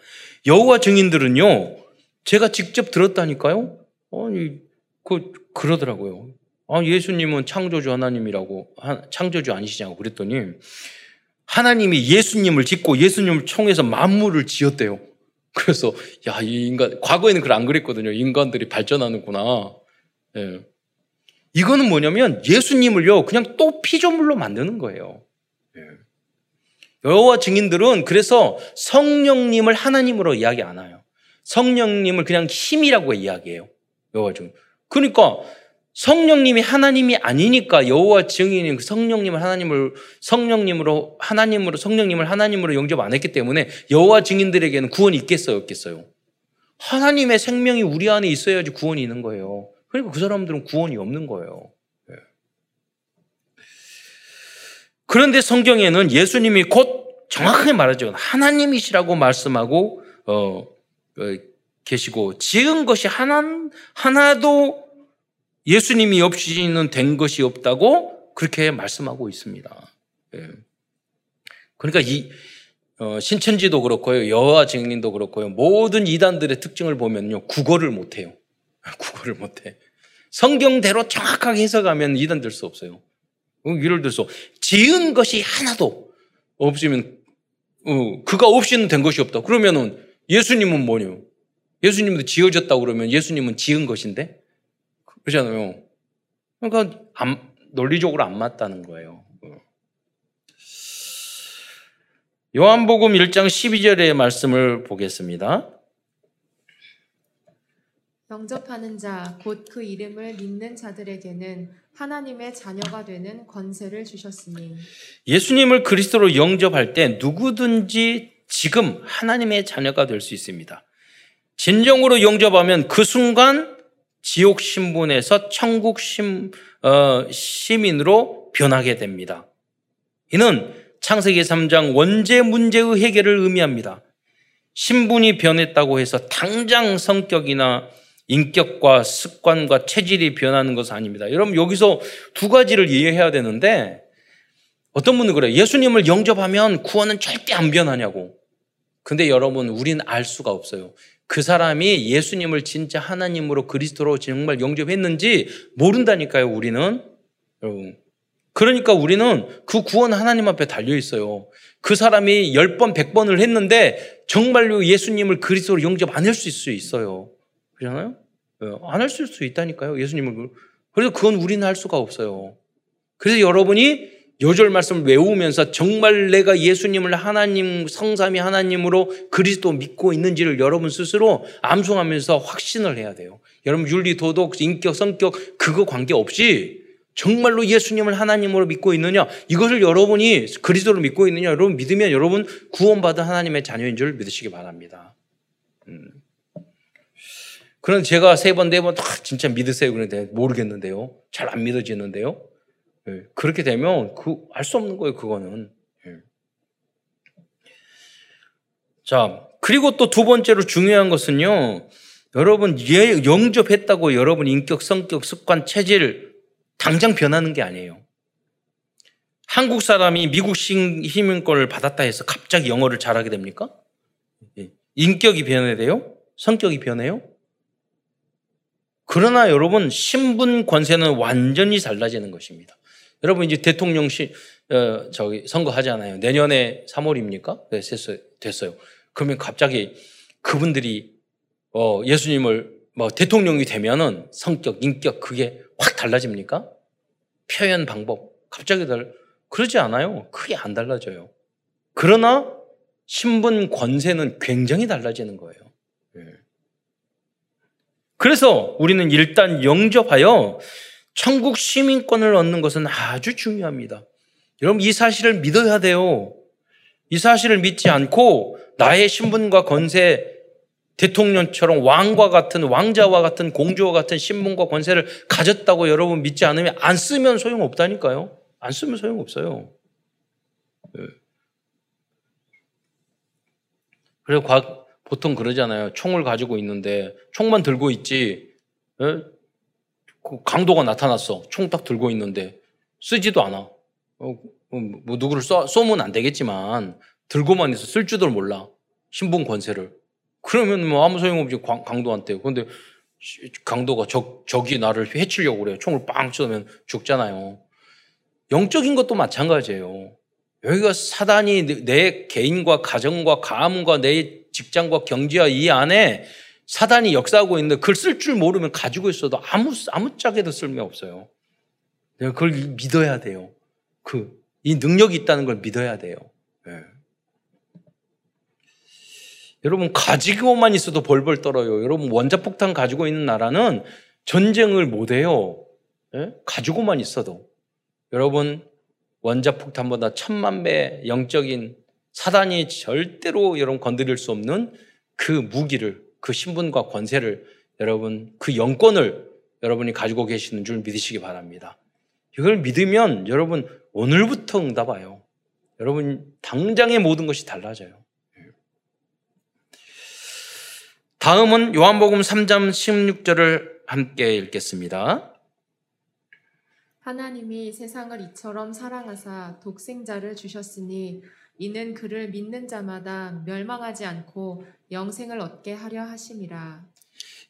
여호와 증인들은요. 제가 직접 들었다니까요. 아니 그 그러더라고요. 아 예수님은 창조주 하나님이라고 창조주 아니시냐고 그랬더니 하나님이 예수님을 짓고 예수님을 총해서 만물을 지었대요. 그래서 야, 이 인간 과거에는 그안 그랬거든요. 인간들이 발전하는구나. 예. 이거는 뭐냐면 예수님을요 그냥 또 피조물로 만드는 거예요. 예. 여호와 증인들은 그래서 성령님을 하나님으로 이야기 안 해요. 성령님을 그냥 힘이라고 이야기해요. 여호와 증. 그러니까 성령님이 하나님이 아니니까 여호와 증인인 그 성령님을 하나님을 성령님으로 하나님으로 성령님을 하나님으로 영접 안 했기 때문에 여호와 증인들에게는 구원이 있겠어요, 없겠어요? 하나님의 생명이 우리 안에 있어야지 구원이 있는 거예요. 그러니까 그 사람들은 구원이 없는 거예요. 예. 그런데 성경에는 예수님이 곧 정확하게 말하죠. 하나님이시라고 말씀하고 어, 어, 계시고 지은 것이 하나 하나도 예수님이 없이는 된 것이 없다고 그렇게 말씀하고 있습니다. 예. 그러니까 이 어, 신천지도 그렇고요, 여호와 증인도 그렇고요, 모든 이단들의 특징을 보면요, 국어를 못해요. 국어를 못해. 성경대로 정확하게 해석하면 이단 될 수 없어요. 어, 예를 들어서 지은 것이 하나도 없으면 어, 그가 없이는 된 것이 없다. 그러면은 예수님은 뭐냐? 예수님도 지어졌다고 그러면 예수님은 지은 것인데 그러잖아요. 그러니까 안, 논리적으로 안 맞다는 거예요. 요한복음 1장 12절의 말씀을 보겠습니다. 영접하는 자, 곧 그 이름을 믿는 자들에게는 하나님의 자녀가 되는 권세를 주셨으니 예수님을 그리스도로 영접할 때 누구든지 지금 하나님의 자녀가 될 수 있습니다. 진정으로 영접하면 그 순간 지옥 신분에서 천국 심, 어, 시민으로 변하게 됩니다. 이는 창세기 3장 원죄 문제의 해결을 의미합니다. 신분이 변했다고 해서 당장 성격이나 인격과 습관과 체질이 변하는 것은 아닙니다. 여러분 여기서 두 가지를 이해해야 되는데 어떤 분은 그래요. 예수님을 영접하면 구원은 절대 안 변하냐고. 근데 여러분 우리는 알 수가 없어요. 그 사람이 예수님을 진짜 하나님으로 그리스도로 정말 영접했는지 모른다니까요, 우리는. 여러분. 그러니까 우리는 그 구원 하나님 앞에 달려 있어요. 그 사람이 10번, 100번을 했는데 정말로 예수님을 그리스도로 영접 안 할 수 있어요. 그렇잖아요? 예, 안할 수 있다니까요. 예수님을. 그래서 그건 우리는 할 수가 없어요. 그래서 여러분이 요절 말씀을 외우면서 정말 내가 예수님을 하나님, 성삼이 하나님으로 그리스도 믿고 있는지를 여러분 스스로 암송하면서 확신을 해야 돼요. 여러분 윤리, 도덕, 인격, 성격 그거 관계없이 정말로 예수님을 하나님으로 믿고 있느냐 이것을 여러분이 그리스도를 믿고 있느냐 여러분 믿으면 여러분 구원받은 하나님의 자녀인 줄 믿으시기 바랍니다. 음. 그런 제가 세 번, 네 번, 다 진짜 믿으세요. 그런데 모르겠는데요. 잘 안 믿어지는데요. 예, 그렇게 되면 그, 알 수 없는 거예요. 그거는. 예. 자, 그리고 또 두 번째로 중요한 것은요. 여러분, 예, 영접했다고 여러분 인격, 성격, 습관, 체질 당장 변하는 게 아니에요. 한국 사람이 미국 시민권을 받았다 해서 갑자기 영어를 잘하게 됩니까? 예. 인격이 변해돼요? 성격이 변해요? 그러나 여러분 신분 권세는 완전히 달라지는 것입니다. 여러분 이제 대통령 시 어, 저기 선거하잖아요. 내년에 3월입니까? 네, 됐어요. 됐어요. 그러면 갑자기 그분들이 어, 예수님을 뭐 대통령이 되면은 성격, 인격 그게 확 달라집니까? 표현 방법 갑자기 달 그러지 않아요. 크게 안 달라져요. 그러나 신분 권세는 굉장히 달라지는 거예요. 네. 그래서 우리는 일단 영접하여 천국 시민권을 얻는 것은 아주 중요합니다. 여러분 이 사실을 믿어야 돼요. 이 사실을 믿지 않고 나의 신분과 건세 대통령처럼 왕과 같은 왕자와 같은 공주와 같은 신분과 권세를 가졌다고 여러분 믿지 않으면 안 쓰면 소용없다니까요. 안 쓰면 소용없어요. 네. 그래서 보통 그러잖아요. 총을 가지고 있는데 총만 들고 있지. 에? 그 강도가 나타났어. 총 딱 들고 있는데 쓰지도 않아. 어, 음, 뭐 누구를 쏘, 쏘면 안 되겠지만 들고만 있어 쓸 줄도 몰라. 신분 권세를. 그러면 뭐 아무 소용없지 강도한테. 그런데 강도가 적, 적이 나를 해치려고 그래요. 총을 빵 쏘면 죽잖아요. 영적인 것도 마찬가지예요. 여기가 사단이 내 개인과 가정과 가문과 내 직장과 경제와 이 안에 사단이 역사하고 있는데 그걸 쓸 줄 모르면 가지고 있어도 아무, 아무짝에도 쓸모 없어요. 그걸 믿어야 돼요. 그, 이 능력이 있다는 걸 믿어야 돼요. 네. 여러분, 가지고만 있어도 벌벌 떨어요. 여러분, 원자폭탄 가지고 있는 나라는 전쟁을 못 해요. 예? 가지고만 있어도. 여러분, 원자폭탄보다 천만 배 영적인 사단이 절대로 여러분 건드릴 수 없는 그 무기를, 그 신분과 권세를 여러분, 그 영권을 여러분이 가지고 계시는 줄 믿으시기 바랍니다. 이걸 믿으면 여러분 오늘부터 응답와요. 여러분 당장의 모든 것이 달라져요. 다음은 요한복음 3장 16절을 함께 읽겠습니다. 하나님이 세상을 이처럼 사랑하사 독생자를 주셨으니 이는 그를 믿는 자마다 멸망하지 않고 영생을 얻게 하려 하심이라.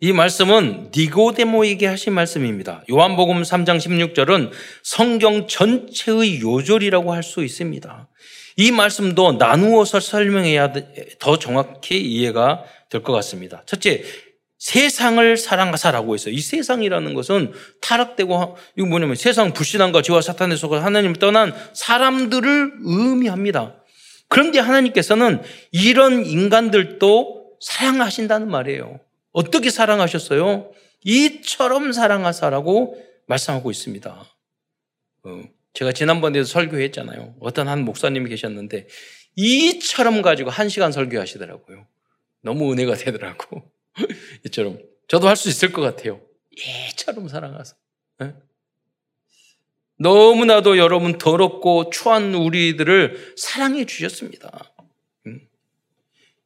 이 말씀은 니고데모에게 하신 말씀입니다. 요한복음 3장 16절은 성경 전체의 요절이라고 할 수 있습니다. 이 말씀도 나누어서 설명해야 더 정확히 이해가 될 것 같습니다. 첫째, 세상을 사랑하사라고 했어요. 이 세상이라는 것은 타락되고 이거 뭐냐면 세상 불신함과 죄와 사탄의 속을 하나님을 떠난 사람들을 의미합니다. 그런데 하나님께서는 이런 인간들도 사랑하신다는 말이에요. 어떻게 사랑하셨어요? 이처럼 사랑하사라고 말씀하고 있습니다. 어, 제가 지난번에도 설교했잖아요. 어떤 한 목사님이 계셨는데 이처럼 가지고 한 시간 설교하시더라고요. 너무 은혜가 되더라고. 이처럼 저도 할 수 있을 것 같아요. 이처럼 사랑하사. 네? 너무나도 여러분 더럽고 추한 우리들을 사랑해 주셨습니다. 음.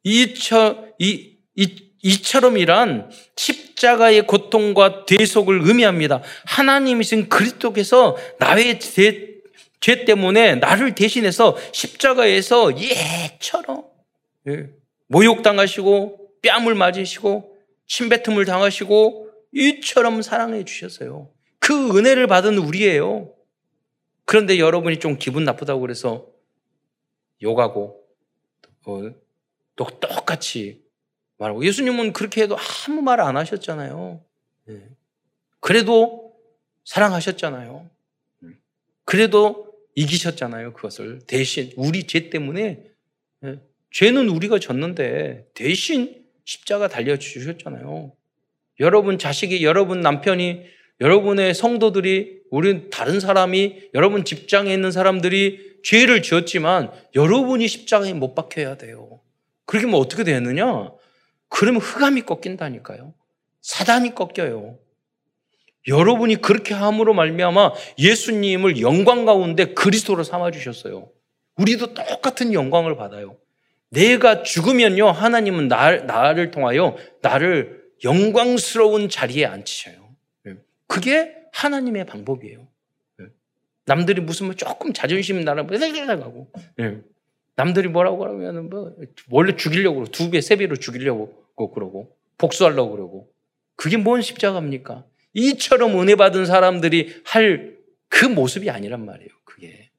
이처 이, 이 이처럼이란 십자가의 고통과 대속을 의미합니다. 하나님이신 그리스도께서 나의 죄, 죄 때문에 나를 대신해서 십자가에서 예처럼 예, 모욕당하시고 뺨을 맞으시고 침뱉음을 당하시고 이처럼 사랑해 주셨어요. 그 은혜를 받은 우리예요. 그런데 여러분이 좀 기분 나쁘다고 그래서 욕하고 어, 또 똑같이 말하고 예수님은 그렇게 해도 아무 말 안 하셨잖아요. 네. 그래도 사랑하셨잖아요. 그래도 이기셨잖아요. 그것을 대신 우리 죄 때문에 네. 죄는 우리가 졌는데 대신 십자가 달려 주셨잖아요. 여러분 자식이 여러분 남편이 여러분의 성도들이 우리 다른 사람이 여러분 직장에 있는 사람들이 죄를 지었지만 여러분이 십자가에 못 박혀야 돼요. 그렇게 뭐 어떻게 되느냐? 그러면 흑암이 꺾인다니까요. 사단이 꺾여요. 여러분이 그렇게 함으로 말미암아 예수님을 영광 가운데 그리스도로 삼아 주셨어요. 우리도 똑같은 영광을 받아요. 내가 죽으면요 하나님은 나, 나를 통하여 나를 영광스러운 자리에 앉히셔요. 예. 그게 하나님의 방법이에요. 예. 남들이 무슨 뭐 조금 자존심 가고 예. 남들이 뭐라고 하면 뭐 원래 죽이려고 두 배, 세 배로 죽이려고 그러고 복수하려고 그러고 그게 뭔 십자가입니까? 이처럼 은혜 받은 사람들이 할 그 모습이 아니란 말이에요. 그게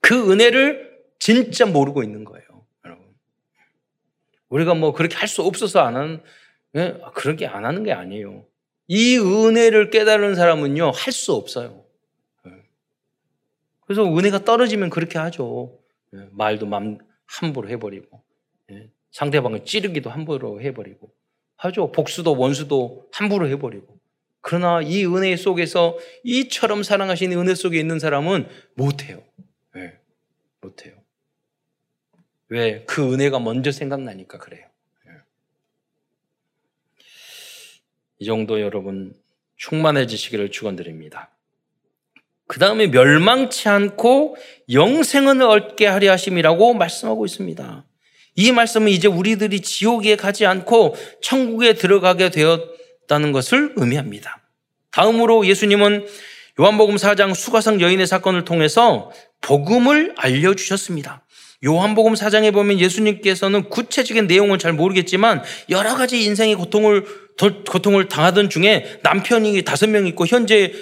그 은혜를 진짜 모르고 있는 거예요, 여러분. 우리가 뭐 그렇게 할 수 없어서 안 하는 예? 그렇게 안 하는 게 아니에요. 이 은혜를 깨달은 사람은요 할 수 없어요. 예. 그래서 은혜가 떨어지면 그렇게 하죠. 예, 말도 맘 함부로 해버리고 상대방을 찌르기도 함부로 해버리고 하죠. 복수도 원수도 함부로 해버리고. 그러나 이 은혜 속에서 이처럼 사랑하신 은혜 속에 있는 사람은 못해요. 네, 못해요. 왜? 그 은혜가 먼저 생각나니까 그래요. 네. 이 정도 여러분 충만해지시기를 축원드립니다. 그 다음에 멸망치 않고 영생을 얻게 하려 하심이라고 말씀하고 있습니다. 이 말씀은 이제 우리들이 지옥에 가지 않고 천국에 들어가게 되었다는 것을 의미합니다. 다음으로 예수님은 요한복음 4장 수가성 여인의 사건을 통해서 복음을 알려주셨습니다. 요한복음 4장에 보면 예수님께서는 구체적인 내용을 잘 모르겠지만 여러 가지 인생의 고통을 고통을 당하던 중에 남편이 다섯 명 있고 현재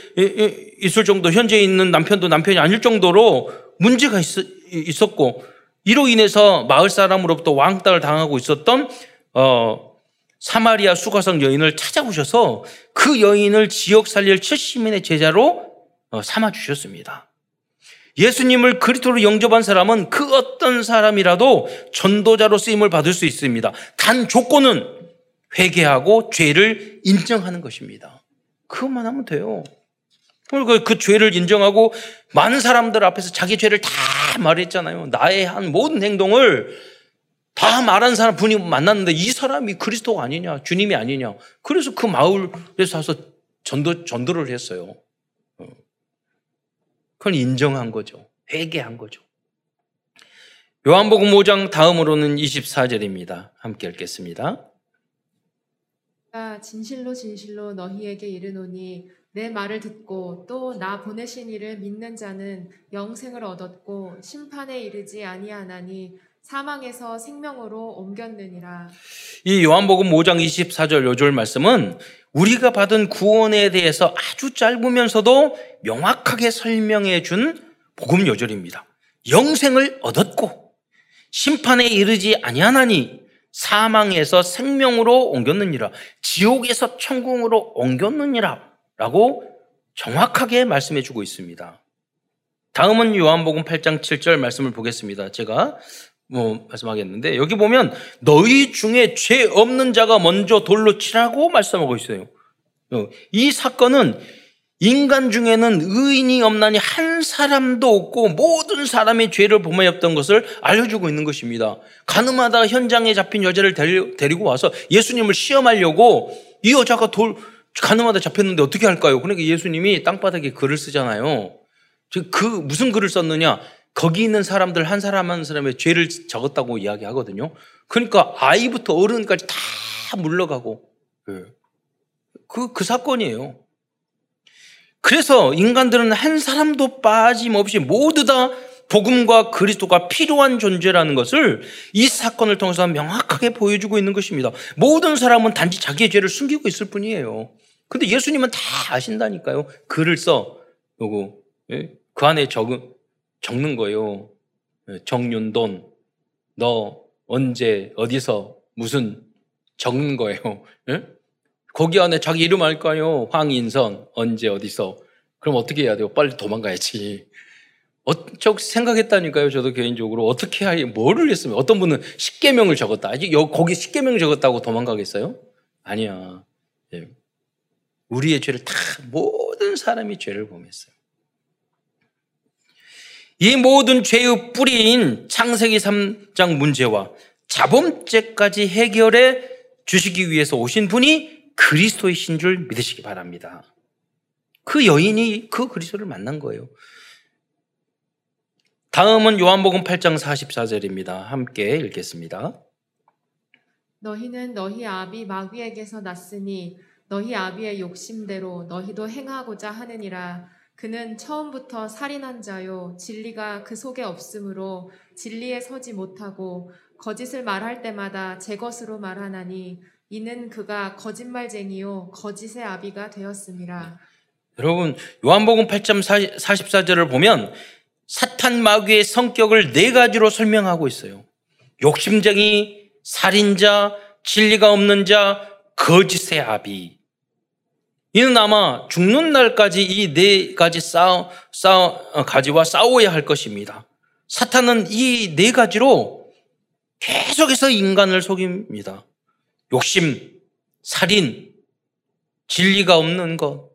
있을 정도 현재 있는 남편도 남편이 아닐 정도로 문제가 있, 었고 이로 인해서 마을 사람으로부터 왕따를 당하고 있었던 어, 사마리아 수가성 여인을 찾아오셔서 그 여인을 지역 살릴 70인의 제자로 어, 삼아 주셨습니다. 예수님을 그리스도로 영접한 사람은 그 어떤 사람이라도 전도자로 쓰임을 받을 수 있습니다. 단 조건은 회개하고 죄를 인정하는 것입니다. 그것만 하면 돼요. 그러니까 그 죄를 인정하고 많은 사람들 앞에서 자기 죄를 다 말했잖아요. 나의 한 모든 행동을 다 말한 사람 분이 만났는데 이 사람이 그리스도가 아니냐, 주님이 아니냐. 그래서 그 마을에서 와서 전도, 전도를 했어요. 어. 그걸 인정한 거죠. 회개한 거죠. 요한복음 5장 다음으로는 24절입니다. 함께 읽겠습니다. 나 진실로 진실로 너희에게 이르노니 내 말을 듣고 또 나 보내신 이를 믿는 자는 영생을 얻었고 심판에 이르지 아니하나니 사망에서 생명으로 옮겼느니라. 이 요한복음 5장 24절 요절 말씀은 우리가 받은 구원에 대해서 아주 짧으면서도 명확하게 설명해 준 복음 요절입니다. 영생을 얻었고 심판에 이르지 아니하나니 사망에서 생명으로 옮겼느니라. 지옥에서 천국으로 옮겼느니라. 라고 정확하게 말씀해 주고 있습니다. 다음은 요한복음 8장 7절 말씀을 보겠습니다. 제가 뭐 말씀하겠는데 여기 보면 너희 중에 죄 없는 자가 먼저 돌로 치라고 말씀하고 있어요. 어, 이 사건은 인간 중에는 의인이 없나니 한 사람도 없고 모든 사람이 죄를 범하였던 것을 알려주고 있는 것입니다. 가늠하다 현장에 잡힌 여자를 데리고 와서 예수님을 시험하려고 이 여자가 돌, 가늠하다 잡혔는데 어떻게 할까요? 그러니까 예수님이 땅바닥에 글을 쓰잖아요. 그 무슨 글을 썼느냐? 거기 있는 사람들 한 사람 한 사람의 죄를 적었다고 이야기하거든요. 그러니까 아이부터 어른까지 다 물러가고 그, 그, 그 사건이에요. 그래서 인간들은 한 사람도 빠짐없이 모두 다 복음과 그리스도가 필요한 존재라는 것을 이 사건을 통해서 명확하게 보여주고 있는 것입니다. 모든 사람은 단지 자기의 죄를 숨기고 있을 뿐이에요. 근데 예수님은 다 아신다니까요. 글을 써. 요거. 예? 그 안에 적, 적는 거예요. 예, 정윤돈. 너 언제, 어디서, 무슨 적는 거예요. 예? 거기 안에 자기 이름 할까요? 황인선, 언제, 어디서. 그럼 어떻게 해야 돼요? 빨리 도망가야지. 어, 저 생각했다니까요. 저도 개인적으로 어떻게 하, 뭐를 했으면 어떤 분은 십계명을 적었다. 아직 거기 십계명 적었다고 도망가겠어요? 아니야. 예. 우리의 죄를 다 모든 사람이 죄를 범했어요. 이 모든 죄의 뿌리인 창세기 3장 문제와 자범죄까지 해결해 주시기 위해서 오신 분이 그리스도이신 줄 믿으시기 바랍니다. 그 여인이 그 그리스도를 만난 거예요. 다음은 요한복음 8장 44절입니다. 함께 읽겠습니다. 너희는 너희 아비 마귀에게서 났으니 너희 아비의 욕심대로 너희도 행하고자 하느니라. 그는 처음부터 살인한 자요 진리가 그 속에 없으므로 진리에 서지 못하고 거짓을 말할 때마다 제 것으로 말하나니 이는 그가 거짓말쟁이요 거짓의 아비가 되었습니다. 여러분 요한복음 8장 44절을 보면 사탄 마귀의 성격을 네 가지로 설명하고 있어요. 욕심쟁이, 살인자, 진리가 없는 자, 거짓의 아비. 이는 아마 죽는 날까지 이 네 가지 싸우, 어, 가지와 싸워야 할 것입니다. 사탄은 이 네 가지로 계속해서 인간을 속입니다. 욕심, 살인, 진리가 없는 것,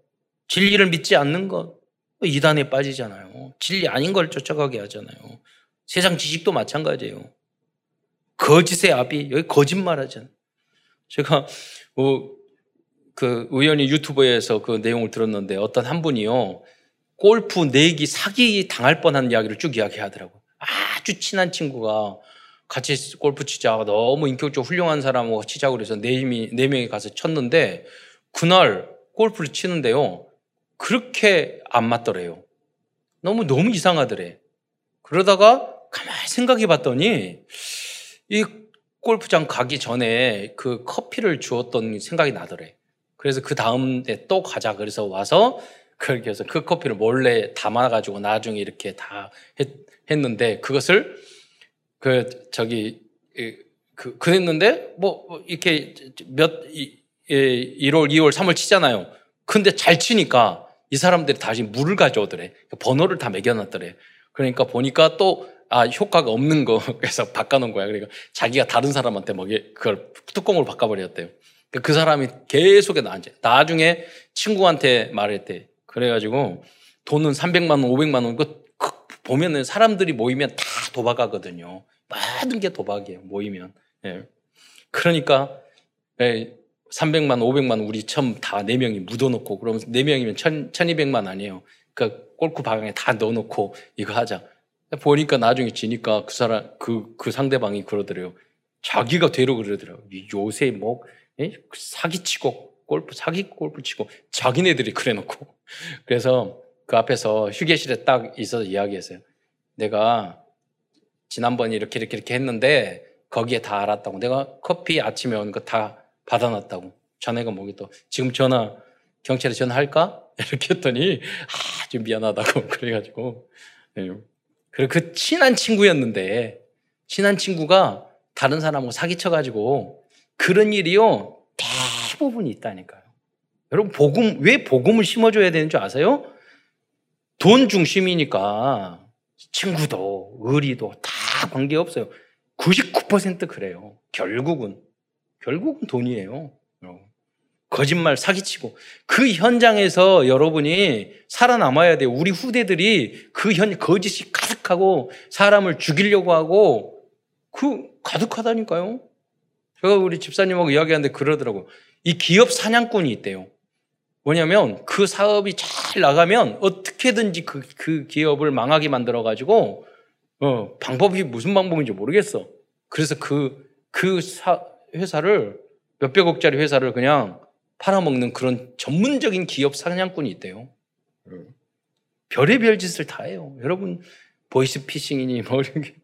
진리를 믿지 않는 것, 이단에 빠지잖아요. 진리 아닌 걸 쫓아가게 하잖아요. 세상 지식도 마찬가지예요. 거짓의 압이 여기 거짓말 하잖아요. 제가 뭐 그 우연히 유튜브에서 그 내용을 들었는데 어떤 한 분이요. 골프 내기 사기 당할 뻔한 이야기를 쭉 이야기하더라고. 아주 친한 친구가 같이 골프 치자 너무 인격적으로 훌륭한 사람하고 치자고 그래서 네 명이, 네 명이 가서 쳤는데 그날 골프를 치는데요. 그렇게 안 맞더래요. 너무 너무 이상하더래. 그러다가 가만히 생각해 봤더니 이 골프장 가기 전에 그 커피를 주었던 생각이 나더래. 그래서 그 다음에 또 가자 그래서 와서 그렇게 해서 그 커피를 몰래 담아가지고 나중에 이렇게 다 했, 는데 그것을 그 저기 그 그랬는데 뭐 이렇게 몇 1월, 2월, 3월 치잖아요. 근데 잘 치니까 이 사람들이 다시 물을 가져오더래. 번호를 다 매겨놨더래. 그러니까 보니까 또, 아, 효과가 없는 거. 그래서 바꿔놓은 거야. 그러니까 자기가 다른 사람한테 먹이, 그걸 뚜껑으로 바꿔버렸대요. 그그 사람이 계속해 나한테 나중에 친구한테 말했대. 그래가지고 돈은 300만 원, 500만 원, 그 보면은 사람들이 모이면 다 도박하거든요. 모든 게 도박이에요. 모이면. 예. 그러니까 예, 300만, 500만 우리 처음 다네 명이 묻어놓고 그러면 네 명이면 1 1200만 아니에요. 그러니까 골프 방에 다 넣어놓고 이거 하자. 보니까 나중에 지니까 그 사람 그 그 상대방이 그러더래요. 자기가 되려 그러더라고요. 요새 뭐 예? 사기치고 골프 사기 골프 치고 자기네들이 그래놓고 그래서 그 앞에서 휴게실에 딱 있어서 이야기했어요. 내가 지난번에 이렇게 이렇게 이렇게 했는데 거기에 다 알았다고. 내가 커피 아침에 온 거 다 받아놨다고. 자네가 뭐기 또 지금 전화 경찰에 전화할까? 이렇게 했더니 아주 미안하다고 그래가지고 예. 그리고 그 친한 친구였는데 친한 친구가 다른 사람하고 사기쳐가지고 그런 일이요 대부분 있다니까요. 여러분 복음 왜 복음을 심어줘야 되는 줄 아세요? 돈 중심이니까 친구도 의리도 다 관계 없어요. 99% 그래요. 결국은 결국은 돈이에요. 여러분. 거짓말 사기치고 그 현장에서 여러분이 살아남아야 돼요. 우리 후대들이 그 현 거짓이 가득하고 사람을 죽이려고 하고 그 가득하다니까요. 제가 우리 집사님하고 이야기하는데 그러더라고. 이 기업 사냥꾼이 있대요. 뭐냐면 그 사업이 잘 나가면 어떻게든지 그, 그 기업을 망하게 만들어가지고 어, 방법이 무슨 방법인지 모르겠어. 그래서 그, 그 사, 회사를 몇백억짜리 회사를 그냥 팔아먹는 그런 전문적인 기업 사냥꾼이 있대요. 별의별 짓을 다 해요. 여러분, 보이스피싱이니 뭐 이렇게.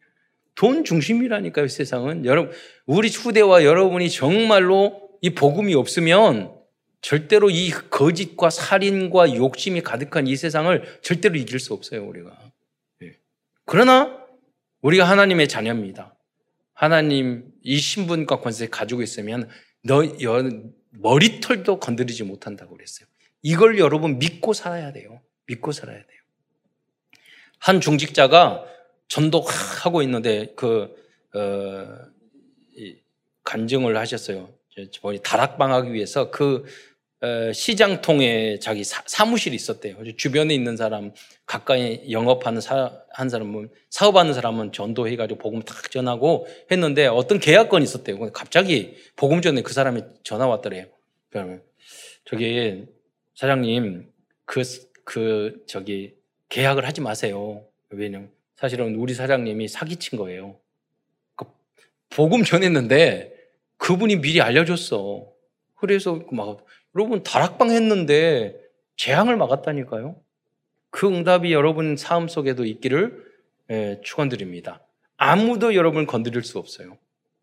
돈 중심이라니까요, 세상은. 여러분, 우리 후대와 여러분이 정말로 이 복음이 없으면 절대로 이 거짓과 살인과 욕심이 가득한 이 세상을 절대로 이길 수 없어요, 우리가. 예. 그러나 우리가 하나님의 자녀입니다. 하나님 이 신분과 권세 가지고 있으면 너 머리털도 건드리지 못한다고 그랬어요. 이걸 여러분 믿고 살아야 돼요. 믿고 살아야 돼요. 한 중직자가 전도하고 있는데 그 어, 간증을 하셨어요. 저번에 다락방하기 위해서 그 어, 시장 통에 자기 사, 무실이 있었대요. 주변에 있는 사람, 가까이 영업하는 사, 한 사람은, 사업하는 사람은 전도해가지고 복음 탁 전하고 했는데 어떤 계약건이 있었대요. 갑자기 복음 전에 그 사람이 전화 왔더래요. 그러면, 저기, 사장님, 그, 그, 저기, 계약을 하지 마세요. 왜냐면, 사실은 우리 사장님이 사기친 거예요. 그 복음 전했는데 그분이 미리 알려줬어. 그래서 막 여러분 다락방 했는데 재앙을 막았다니까요. 그 응답이 여러분 삶 속에도 있기를 예, 축원드립니다. 아무도 여러분을 건드릴 수 없어요.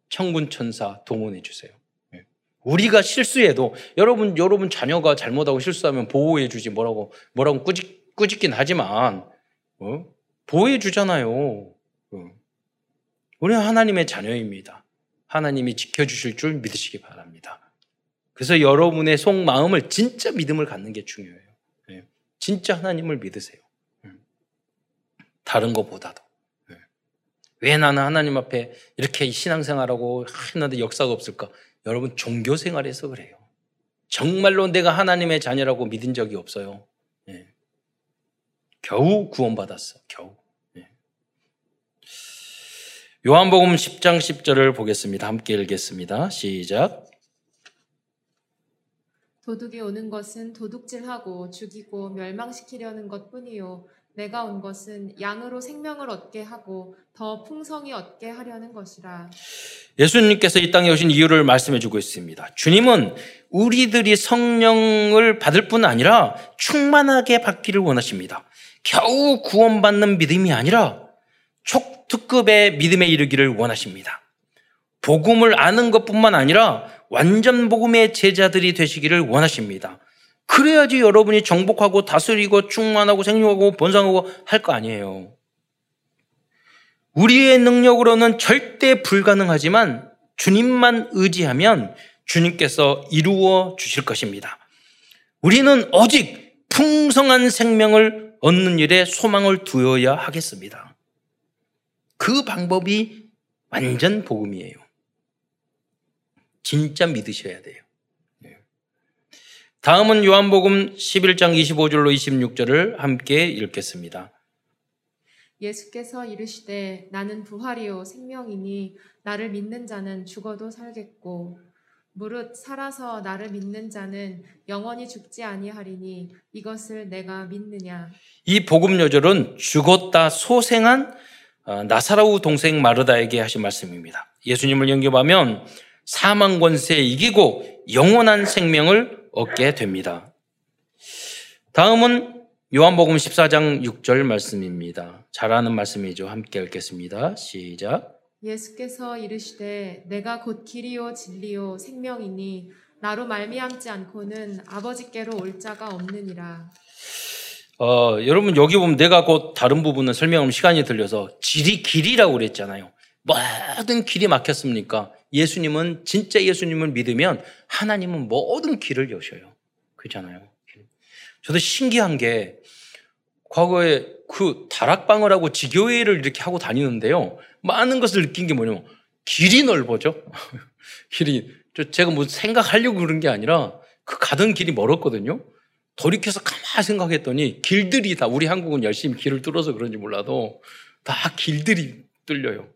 천군 천사 동원해 주세요. 예. 우리가 실수해도 여러분 여러분 자녀가 잘못하고 실수하면 보호해 주지 뭐라고 뭐라고 꾸짖 꾸짖긴 하지만 어? 보호해 주잖아요. 어. 우리는 하나님의 자녀입니다. 하나님이 지켜 주실 줄 믿으시기 바랍니다. 그래서 여러분의 속마음을 진짜 믿음을 갖는 게 중요해요. 네. 진짜 하나님을 믿으세요. 음. 다른 것보다도. 네. 왜 나는 하나님 앞에 이렇게 신앙생활하고 했는데 역사가 없을까? 여러분 종교생활에서 그래요. 정말로 내가 하나님의 자녀라고 믿은 적이 없어요. 네. 겨우 구원받았어. 겨우. 요한복음 10장 10절을 보겠습니다. 함께 읽겠습니다. 시작. 도둑이 오는 것은 도둑질하고 죽이고 멸망시키려는 것뿐이요 내가 온 것은 양으로 생명을 얻게 하고 더 풍성히 얻게 하려는 것이라. 예수님께서 이 땅에 오신 이유를 말씀해 주고 있습니다. 주님은 우리들이 성령을 받을 뿐 아니라 충만하게 받기를 원하십니다. 겨우 구원받는 믿음이 아니라 촉특급의 믿음에 이르기를 원하십니다. 복음을 아는 것뿐만 아니라 완전 복음의 제자들이 되시기를 원하십니다. 그래야지 여러분이 정복하고 다스리고 충만하고 생육하고 번성하고 할 거 아니에요. 우리의 능력으로는 절대 불가능하지만 주님만 의지하면 주님께서 이루어 주실 것입니다. 우리는 오직 풍성한 생명을 얻는 일에 소망을 두어야 하겠습니다. 그 방법이 완전 복음이에요. 진짜 믿으셔야 돼요. 다음은 요한복음 11장 25절로 26절을 함께 읽겠습니다. 예수께서 이르시되 나는 부활이요 생명이니 나를 믿는 자는 죽어도 살겠고 무릇 살아서 나를 믿는 자는 영원히 죽지 아니하리니 이것을 내가 믿느냐 이 복음 요절은 죽었다 소생한 어, 나사라우 동생 마르다에게 하신 말씀입니다. 예수님을 영접하면 사망 권세에 이기고 영원한 생명을 얻게 됩니다. 다음은 요한복음 14장 6절 말씀입니다. 잘 아는 말씀이죠. 함께 읽겠습니다. 시작. 예수께서 이르시되 내가 곧 길이요 진리요 생명이니 나로 말미암지 않고는 아버지께로 올 자가 없느니라 어, 여러분 여기 보면 내가 곧 다른 부분은 설명하면 시간이 들려서 길이 길이라고 그랬잖아요. 모든 길이 막혔습니까? 예수님은 진짜 예수님을 믿으면 하나님은 모든 길을 여셔요. 그렇잖아요. 저도 신기한 게 과거에 그 다락방을 하고 지교회를 이렇게 하고 다니는데요. 많은 것을 느낀 게 뭐냐면 길이 넓어져. 길이 제가 뭐 생각하려고 그런 게 아니라 그 가던 길이 멀었거든요. 돌이켜서 가만히 생각했더니 길들이 다 우리 한국은 열심히 길을 뚫어서 그런지 몰라도 다 길들이 뚫려요.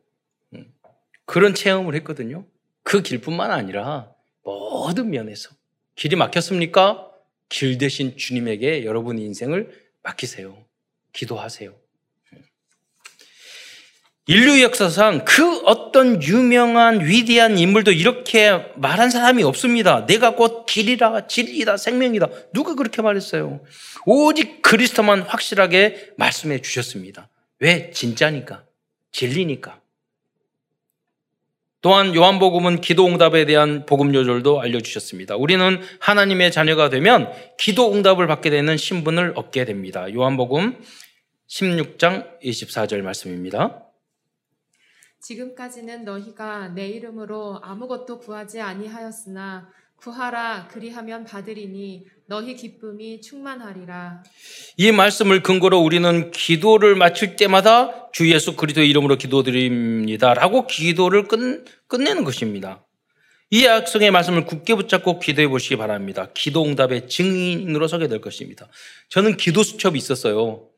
음. 그런 체험을 했거든요. 그 길뿐만 아니라 모든 면에서 길이 막혔습니까? 길 대신 주님에게 여러분의 인생을 맡기세요. 기도하세요. 인류 역사상 그 어떤 유명한 위대한 인물도 이렇게 말한 사람이 없습니다. 내가 곧 길이라 진리다 생명이다. 누가 그렇게 말했어요? 오직 그리스도만 확실하게 말씀해 주셨습니다. 왜? 진짜니까. 진리니까. 또한 요한복음은 기도 응답에 대한 복음 요절도 알려주셨습니다. 우리는 하나님의 자녀가 되면 기도 응답을 받게 되는 신분을 얻게 됩니다. 요한복음 16장 24절 말씀입니다. 지금까지는 너희가 내 이름으로 아무것도 구하지 아니하였으나 구하라 그리하면 받으리니 너희 기쁨이 충만하리라. 이 말씀을 근거로 우리는 기도를 마칠 때마다 주 예수 그리스도의 이름으로 기도드립니다라고 기도를 끝, 끝내는 것입니다. 이 약속의 말씀을 굳게 붙잡고 기도해 보시기 바랍니다. 기도 응답의 증인으로 서게 될 것입니다. 저는 기도 수첩이 있었어요.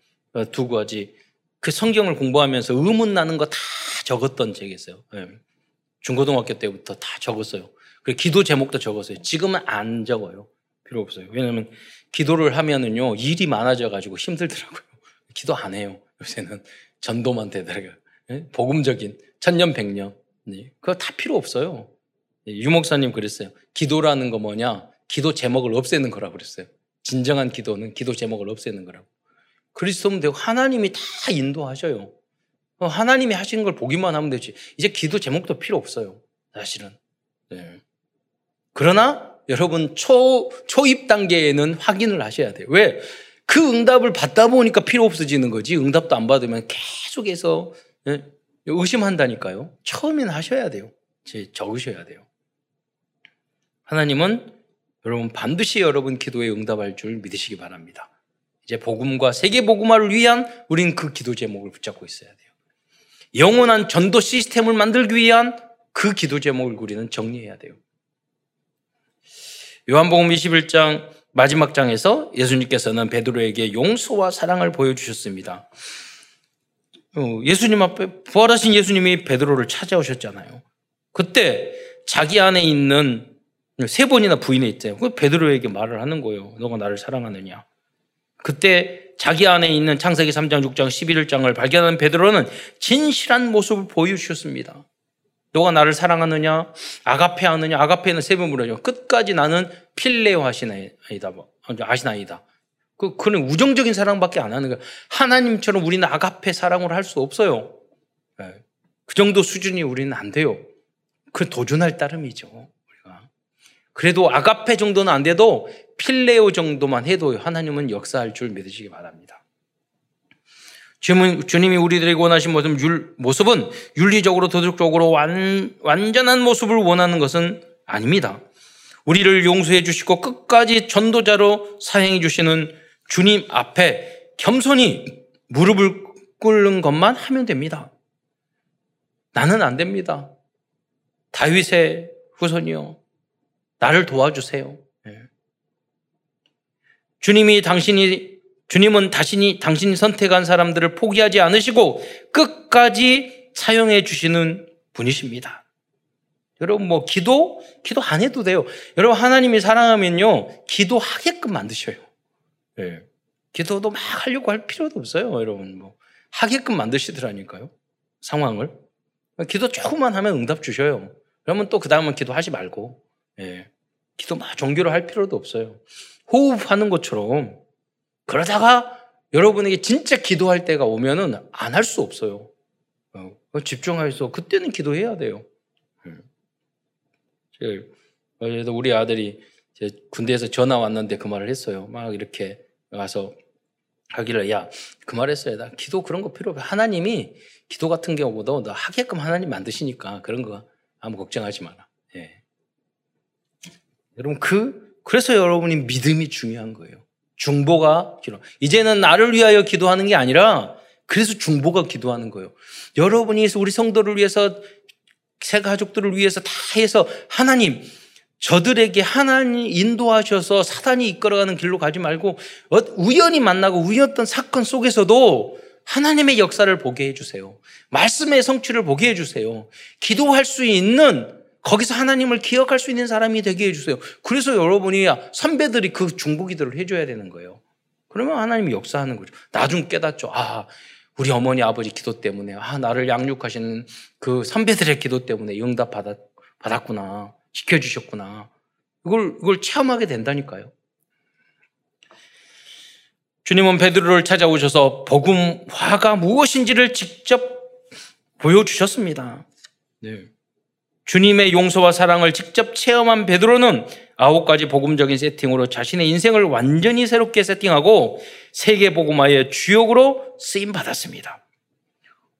두 가지. 그 성경을 공부하면서 의문 나는 거 다 적었던 적이 있어요. 네. 중고등학교 때부터 다 적었어요. 그리고 기도 제목도 적었어요. 지금은 안 적어요. 필요 없어요. 왜냐하면 기도를 하면은요 일이 많아져 가지고 힘들더라고요. 기도 안 해요. 요새는 전도만 되더라고요. 네? 복음적인 천년백년. 네. 그거 다 필요 없어요. 네. 유목사님 그랬어요. 기도라는 거 뭐냐? 기도 제목을 없애는 거라고 그랬어요. 진정한 기도는 기도 제목을 없애는 거라고. 그리스도면 되고 하나님이 다 인도하셔요. 하나님이 하시는 걸 보기만 하면 되지. 이제 기도 제목도 필요 없어요. 사실은. 네. 그러나 여러분 초 초입 단계에는 확인을 하셔야 돼요. 왜? 그 응답을 받다 보니까 필요 없어지는 거지. 응답도 안 받으면 계속해서 네? 의심한다니까요. 처음엔 하셔야 돼요. 적으셔야 돼요. 하나님은 여러분 반드시 여러분 기도에 응답할 줄 믿으시기 바랍니다. 이제 복음과 세계 복음화를 위한 우리는 그 기도 제목을 붙잡고 있어야 돼요. 영원한 전도 시스템을 만들기 위한 그 기도 제목을 우리는 정리해야 돼요. 요한복음 21장 마지막 장에서 예수님께서는 베드로에게 용서와 사랑을 보여주셨습니다. 어, 예수님 앞에 부활하신 예수님이 베드로를 찾아오셨잖아요. 그때 자기 안에 있는 세 번이나 부인에 있대요. 그 베드로에게 말을 하는 거예요. 너가 나를 사랑하느냐? 그때 자기 안에 있는 창세기 3장, 6장, 11장을 발견한 베드로는 진실한 모습을 보여주셨습니다. 너가 나를 사랑하느냐? 아가페 하느냐? 아가페는 세번 물어요. 끝까지 나는 필레오 하시나이다. 아시나이다. 뭐, 그, 그는 우정적인 사랑밖에 안 하는 거예요. 하나님처럼 우리는 아가페 사랑을 할수 없어요. 네. 그 정도 수준이 우리는 안 돼요. 그 도전할 따름이죠. 우리가. 그래도 아가페 정도는 안 돼도 필레오 정도만 해도 하나님은 역사할 줄 믿으시기 바랍니다. 주님이 우리들에게 원하신 모습 은 윤리적으로 도덕적으로 완, 완전한 모습을 원하는 것은 아닙니다. 우리를 용서해 주시고 끝까지 전도자로 사행해 주시는 주님 앞에 겸손히 무릎을 꿇는 것만 하면 됩니다. 나는 안 됩니다. 다윗의 후손이요. 나를 도와주세요. 주님이 당신이 주님은 다신이 당신이 선택한 사람들을 포기하지 않으시고 끝까지 사용해 주시는 분이십니다. 여러분 뭐 기도 기도 안 해도 돼요. 여러분 하나님이 사랑하면요 기도하게끔 만드셔요. 예. 기도도 막 하려고 할 필요도 없어요, 여러분 뭐 하게끔 만드시더라니까요 상황을. 기도 조금만 하면 응답 주셔요. 그러면 또 그 다음은 기도하지 말고 예. 기도 막 종교로 할 필요도 없어요. 호흡하는 것처럼 그러다가 여러분에게 진짜 기도할 때가 오면은 안 할 수 없어요. 어, 집중해서 그때는 기도해야 돼요. 그래서 우리 아들이 군대에서 전화 왔는데 그 말을 했어요. 막 이렇게 와서 하기를 야 그 말했어요. 나 기도 그런 거 필요 없어. 하나님이 기도 같은 경우도 너 하게끔 하나님 만드시니까 그런 거 아무 걱정하지 마라. 예. 여러분 그 그래서 여러분이 믿음이 중요한 거예요. 중보가 기도. 이제는 나를 위하여 기도하는 게 아니라 그래서 중보가 기도하는 거예요. 여러분이 우리 성도를 위해서 새 가족들을 위해서 다 해서 하나님 저들에게 하나님 인도하셔서 사단이 이끌어가는 길로 가지 말고 어, 우연히 만나고 우연했던 사건 속에서도 하나님의 역사를 보게 해주세요. 말씀의 성취를 보게 해주세요. 기도할 수 있는 거기서 하나님을 기억할 수 있는 사람이 되게 해주세요. 그래서 여러분이 선배들이 그 중보기도를 해줘야 되는 거예요. 그러면 하나님이 역사하는 거죠. 나중 깨닫죠. 아, 우리 어머니 아버지 기도 때문에 아 나를 양육하시는 그 선배들의 기도 때문에 응답 받았, 받았구나 지켜주셨구나 이걸 이걸 체험하게 된다니까요. 주님은 베드로를 찾아오셔서 복음화가 무엇인지를 직접 보여주셨습니다. 네. 주님의 용서와 사랑을 직접 체험한 베드로는 아홉 가지 복음적인 세팅으로 자신의 인생을 완전히 새롭게 세팅하고 세계 복음화의 주역으로 쓰임 받았습니다.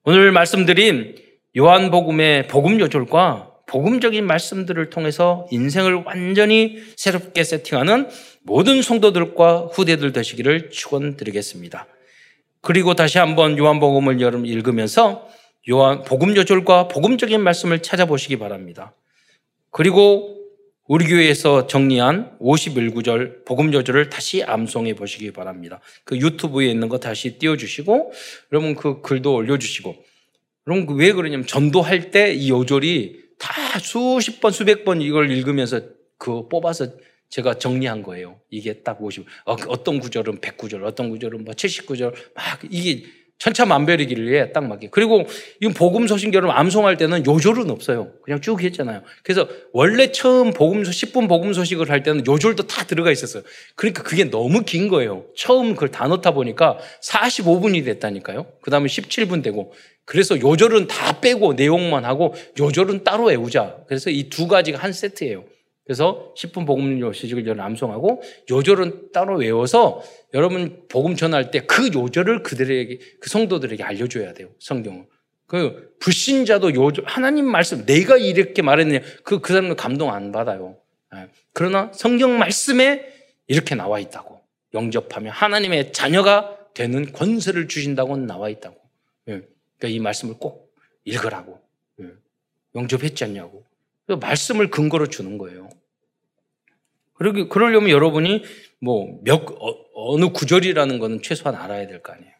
오늘 말씀드린 요한복음의 복음 요절과 복음적인 말씀들을 통해서 인생을 완전히 새롭게 세팅하는 모든 성도들과 후대들 되시기를 축원드리겠습니다. 그리고 다시 한번 요한복음을 여러분 읽으면서 요한 복음 요절과 복음적인 말씀을 찾아보시기 바랍니다. 그리고 우리 교회에서 정리한 51구절 복음 요절을 다시 암송해 보시기 바랍니다. 그 유튜브에 있는 거 다시 띄워 주시고, 여러분 그 글도 올려 주시고, 여러분 그왜 그러냐면 전도할 때 이 요절이 다 수십 번, 수백 번 이걸 읽으면서 그 뽑아서 제가 정리한 거예요. 이게 딱 50, 어, 어떤 구절은 100구절, 어떤 구절은 뭐 70구절, 막 이게 천차만별이길래 딱 맞게. 그리고 이 복음 여러분 암송할 때는 요절은 없어요. 그냥 쭉 했잖아요. 그래서 원래 처음 복음 소 10분 복음 소식을 할 때는 요절도 다 들어가 있었어요. 그러니까 그게 너무 긴 거예요. 처음 그걸 다 넣다 보니까 45분이 됐다니까요. 그다음에 17분 되고 그래서 요절은 다 빼고 내용만 하고 요절은 따로 외우자. 그래서 이 두 가지가 한 세트예요. 그래서 10분 복음 요식을 저는 암송하고 요절은 따로 외워서 여러분 복음 전할 때 그 요절을 그들에게 그 성도들에게 알려줘야 돼요. 성경을. 그 불신자도 요절 하나님 말씀 내가 이렇게 말했느냐 그그 그 사람은 감동 안 받아요. 예. 그러나 성경 말씀에 이렇게 나와 있다고 영접하면 하나님의 자녀가 되는 권세를 주신다고 나와 있다고. 예. 그러니까 이 말씀을 꼭 읽으라고. 예. 영접했지 않냐고. 그 말씀을 근거로 주는 거예요. 그러기, 그러려면 여러분이 뭐 몇, 어, 느 구절이라는 것은 최소한 알아야 될 거 아니에요.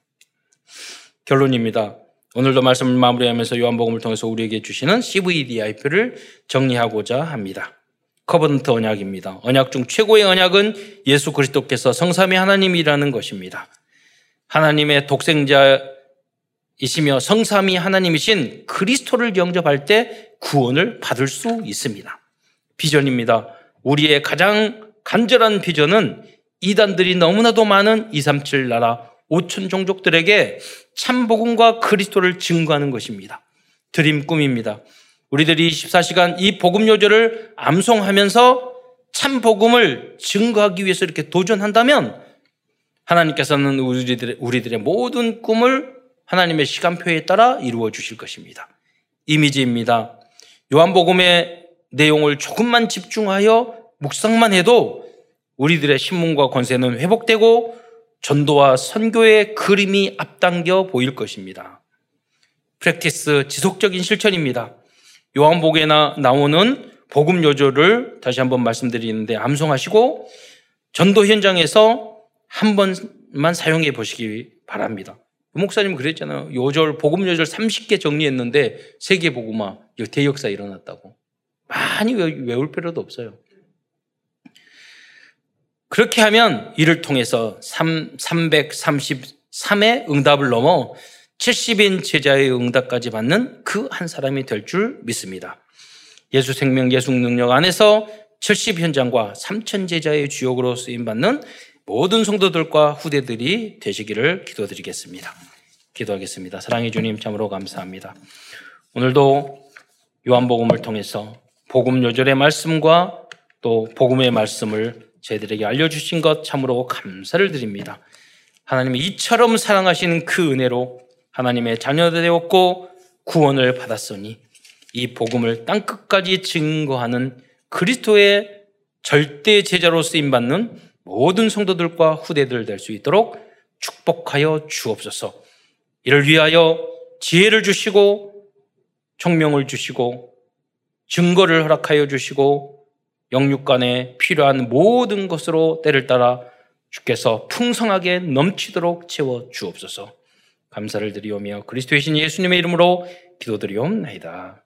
결론입니다. 오늘도 말씀을 마무리하면서 요한복음을 통해서 우리에게 주시는 CVDIP를 정리하고자 합니다. covenant 언약입니다. 언약 중 최고의 언약은 예수 그리스도께서 성삼위 하나님이라는 것입니다. 하나님의 독생자 이시며 성삼위 하나님이신 그리스도를 영접할 때 구원을 받을 수 있습니다. 비전입니다. 우리의 가장 간절한 비전은 이단들이 너무나도 많은 237 나라 5천 종족들에게 참복음과 그리스도를 증거하는 것입니다. 드림 꿈입니다. 우리들이 24시간 이 복음 요절을 암송하면서 참복음을 증거하기 위해서 이렇게 도전한다면 하나님께서는 우리들의, 우리들의 모든 꿈을 하나님의 시간표에 따라 이루어 주실 것입니다. 이미지입니다. 요한복음의 내용을 조금만 집중하여 묵상만 해도 우리들의 신문과 권세는 회복되고 전도와 선교의 그림이 앞당겨 보일 것입니다. 프랙티스 지속적인 실천입니다. 요한복에 나오는 복음 요조를 다시 한번 말씀드리는데 암송하시고 전도 현장에서 한 번만 사용해 보시기 바랍니다. 목사님 그랬잖아요. 요절 복음 요절 30개 정리했는데 세계 복음화 대역사 일어났다고. 많이 외울 필요도 없어요. 그렇게 하면 이를 통해서 3, 333의 응답을 넘어 70인 제자의 응답까지 받는 그 한 사람이 될 줄 믿습니다. 예수 생명 예수 능력 안에서 70 현장과 3천 제자의 주역으로 쓰임 받는 모든 성도들과 후대들이 되시기를 기도드리겠습니다. 기도하겠습니다. 사랑해 주님 참으로 감사합니다. 오늘도 요한복음을 통해서 복음 요절의 말씀과 또 복음의 말씀을 저희들에게 알려주신 것 참으로 감사를 드립니다. 하나님이 이처럼 사랑하신 그 은혜로 하나님의 자녀들 되었고 구원을 받았으니 이 복음을 땅끝까지 증거하는 그리스도의 절대 제자로 쓰임 받는 모든 성도들과 후대들 될 수 있도록 축복하여 주옵소서. 이를 위하여 지혜를 주시고 총명을 주시고 증거를 허락하여 주시고 영육간에 필요한 모든 것으로 때를 따라 주께서 풍성하게 넘치도록 채워 주옵소서. 감사를 드리오며 그리스도의 신 예수님의 이름으로 기도드리옵나이다.